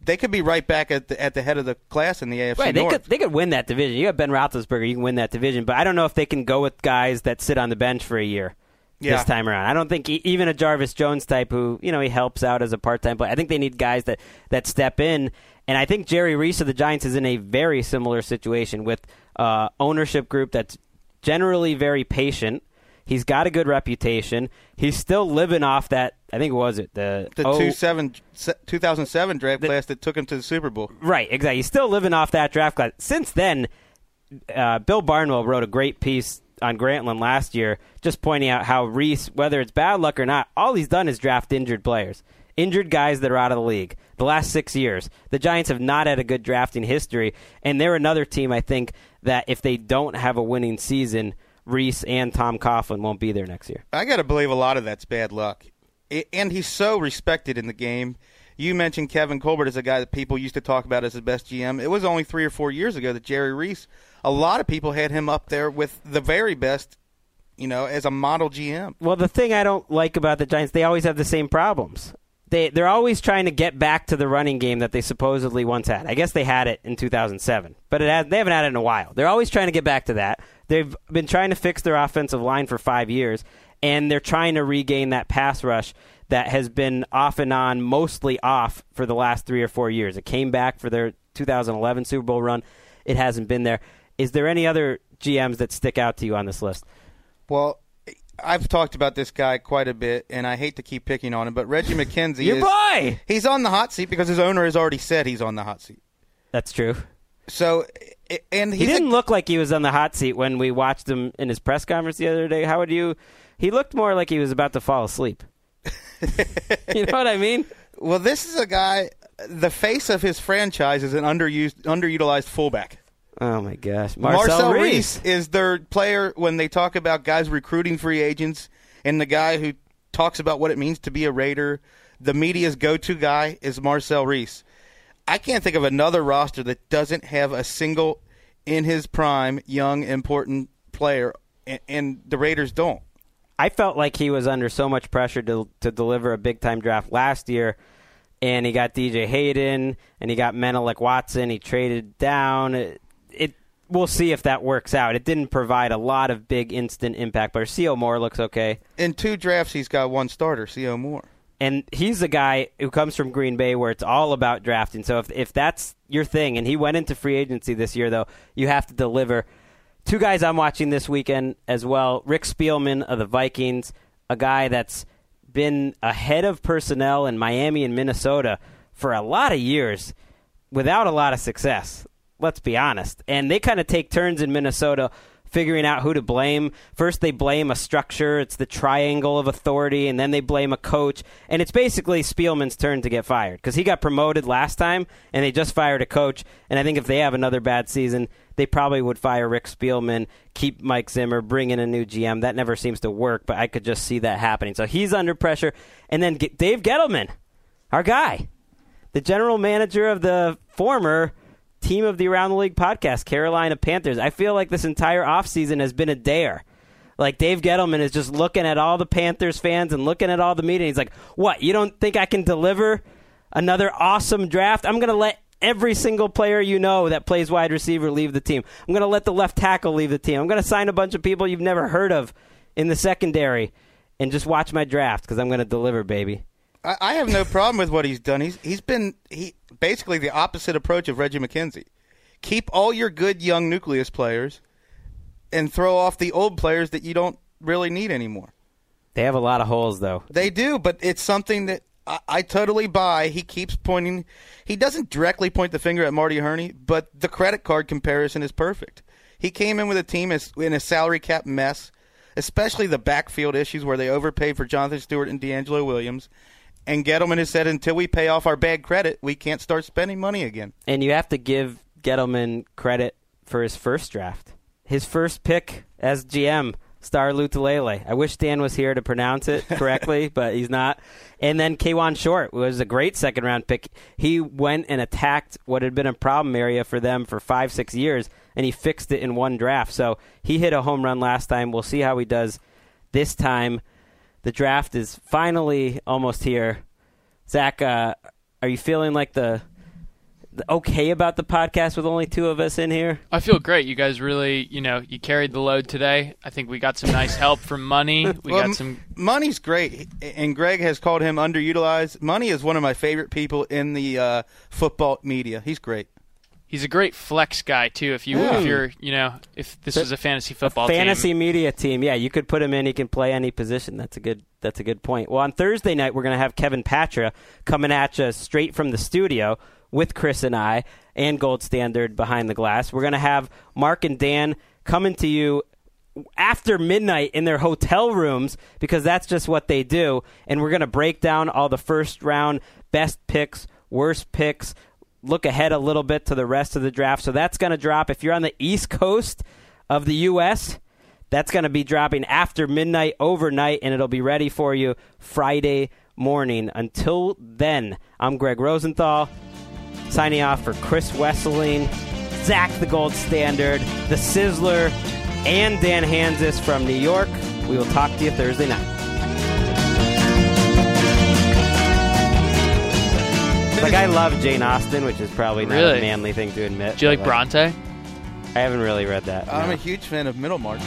they could be right back at the, at the head of the class in the AFC Right, they North. could they could win that division. You have Ben Roethlisberger, you can win that division, but I don't know if they can go with guys that sit on the bench for a year Yeah. this time around. I don't think e- even a Jarvis Jones type who you know he helps out as a part time player. I think they need guys that that step in, and I think Jerry Reese of the Giants is in a very similar situation with uh, ownership group that's generally very patient. He's got a good reputation. He's still living off that. I think what was it the the oh- two seven, se- 2007 draft class that took him to the Super Bowl. Right, exactly. He's still living off that draft class. Since then, uh, Bill Barnwell wrote a great piece on Grantland last year, just pointing out how Reese, whether it's bad luck or not, all he's done is draft injured players, injured guys that are out of the league. The last six years, the Giants have not had a good drafting history, and they're another team I think that if they don't have a winning season, Reese and Tom Coughlin won't be there next year. I got to believe a lot of that's bad luck. I- And he's so respected in the game. You mentioned Kevin Colbert as a guy that people used to talk about as the best GM. It was only three or four years ago that Jerry Reese, a lot of people had him up there with the very best, you know, as a model GM. Well, the thing I don't like about the Giants, they always have the same problems. They they're always trying to get back to the running game that they supposedly once had. I guess they had it in 2007, but it has, they haven't had it in a while. They're always trying to get back to that. They've been trying to fix their offensive line for five years, and they're trying to regain that pass rush that has been off and on, mostly off for the last three or four years. It came back for their 2011 Super Bowl run. It hasn't been there. Is there any other GMs that stick out to you on this list? Well, I've talked about this guy quite a bit, and I hate to keep picking on him, but Reggie McKenzie Your is boy! he's on the hot seat because his owner has already said he's on the hot seat. That's true. So, i- and He he's a- didn't look like he was on the hot seat when we watched him in his press conference the other day. How would you? He looked more like he was about to fall asleep. you know what I mean? Well, this is a guy. The face of his franchise is an underused, underutilized fullback. Oh my gosh, Marcel, Marcel, Reece. Reece is their player when they talk about guys recruiting free agents, and the guy who talks about what it means to be a Raider. The media's go-to guy is Marcel Reece. I can't think of another roster that doesn't have a single in his prime young important player, and, and the Raiders don't. I felt like he was under so much pressure to to deliver a big time draft last year, and he got DJ Hayden and he got Menelik Watson. He traded down. We'll see if that works out. It didn't provide a lot of big instant impact, but Sio Moore looks okay. In two drafts, he's got one starter, Sio Moore. and he's a guy who comes from Green Bay where it's all about drafting. So if if that's your thing, and he went into free agency this year, though, you have to deliver two guys I'm watching this weekend as well. Rick Spielman of the Vikings, a guy that's been ahead of personnel in Miami and Minnesota for a lot of years without a lot of success. Let's be honest. And they kind of take turns in Minnesota figuring out who to blame. First, they blame a structure, it's the triangle of authority, and then they blame a coach. And it's basically Spielman's turn to get fired because he got promoted last time and they just fired a coach. And I think if they have another bad season, they probably would fire Rick Spielman, keep Mike Zimmer, bring in a new GM. That never seems to work, but I could just see that happening. So he's under pressure. And then Dave Gettleman, our guy, the general manager of the former team of the Around the League podcast, Carolina Panthers. I feel like this entire offseason has been a dare. Like Dave Gettleman is just looking at all the Panthers fans and looking at all the media. He's like, "What? You don't think I can deliver another awesome draft? I'm going to let every single player you know that plays wide receiver leave the team. I'm going to let the left tackle leave the team. I'm going to sign a bunch of people you've never heard of in the secondary and just watch my draft because I'm going to deliver, baby." I, I have no problem with what he's done. He's he's been he basically the opposite approach of Reggie McKenzie. Keep all your good young nucleus players, and throw off the old players that you don't really need anymore. They have a lot of holes, though. They do, but it's something that I, I totally buy. He keeps pointing. He doesn't directly point the finger at Marty Hurney, but the credit card comparison is perfect. He came in with a team as, in a salary cap mess, especially the backfield issues where they overpaid for Jonathan Stewart and DeAngelo Williams. And Gettleman has said until we pay off our bad credit, we can't start spending money again. And you have to give Gettleman credit for his first draft. His first pick as GM, Star Lotulelei. I wish Dan was here to pronounce it correctly, but he's not. And then Kawann Short was a great second round pick. He went and attacked what had been a problem area for them for five, six years, and he fixed it in one draft. So he hit a home run last time. We'll see how he does this time. The draft is finally almost here. Zach, uh, are you feeling like the, the okay about the podcast with only two of us in here? I feel great. You guys really, you know, you carried the load today. I think we got some nice help from Money. We Well, got some. Money's great, and Gregg has called him underutilized. Money is one of my favorite people in the uh, football media. He's great. He's a great flex guy too. If you, Yeah. if hmm. you're, you know, if this was a fantasy football team. fantasy team, media team. Yeah, you could put him in. He can play any position. That's a good. That's a good point. Well, on Thursday night, we're going to have Kevin Patra coming at you straight from the studio with Chris and I and Gold Standard behind the glass. We're going to have Marc and Dan coming to you after midnight in their hotel rooms because that's just what they do. And we're going to break down all the first round best picks, worst picks, look ahead a little bit to the rest of the draft. So that's going to drop. If you're on the East Coast of the U.S., that's going to be dropping after midnight overnight, and it'll be ready for you Friday morning. Until then, I'm Gregg Rosenthal, signing off for Chris Wesseling, Zach the Gold Standard, the Sizzler, and Dan Hanzus from New York. We will talk to you Thursday night. Like I love Jane Austen, which is probably not Really? a manly thing to admit. do you like but, Bronte? I haven't really read that. I'm no. a huge fan of Middlemarch.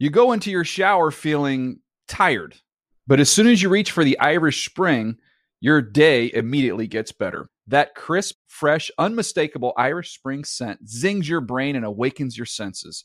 You go into your shower feeling tired, but as soon as you reach for the Irish Spring, your day immediately gets better. That crisp, fresh, unmistakable Irish Spring scent zings your brain and awakens your senses.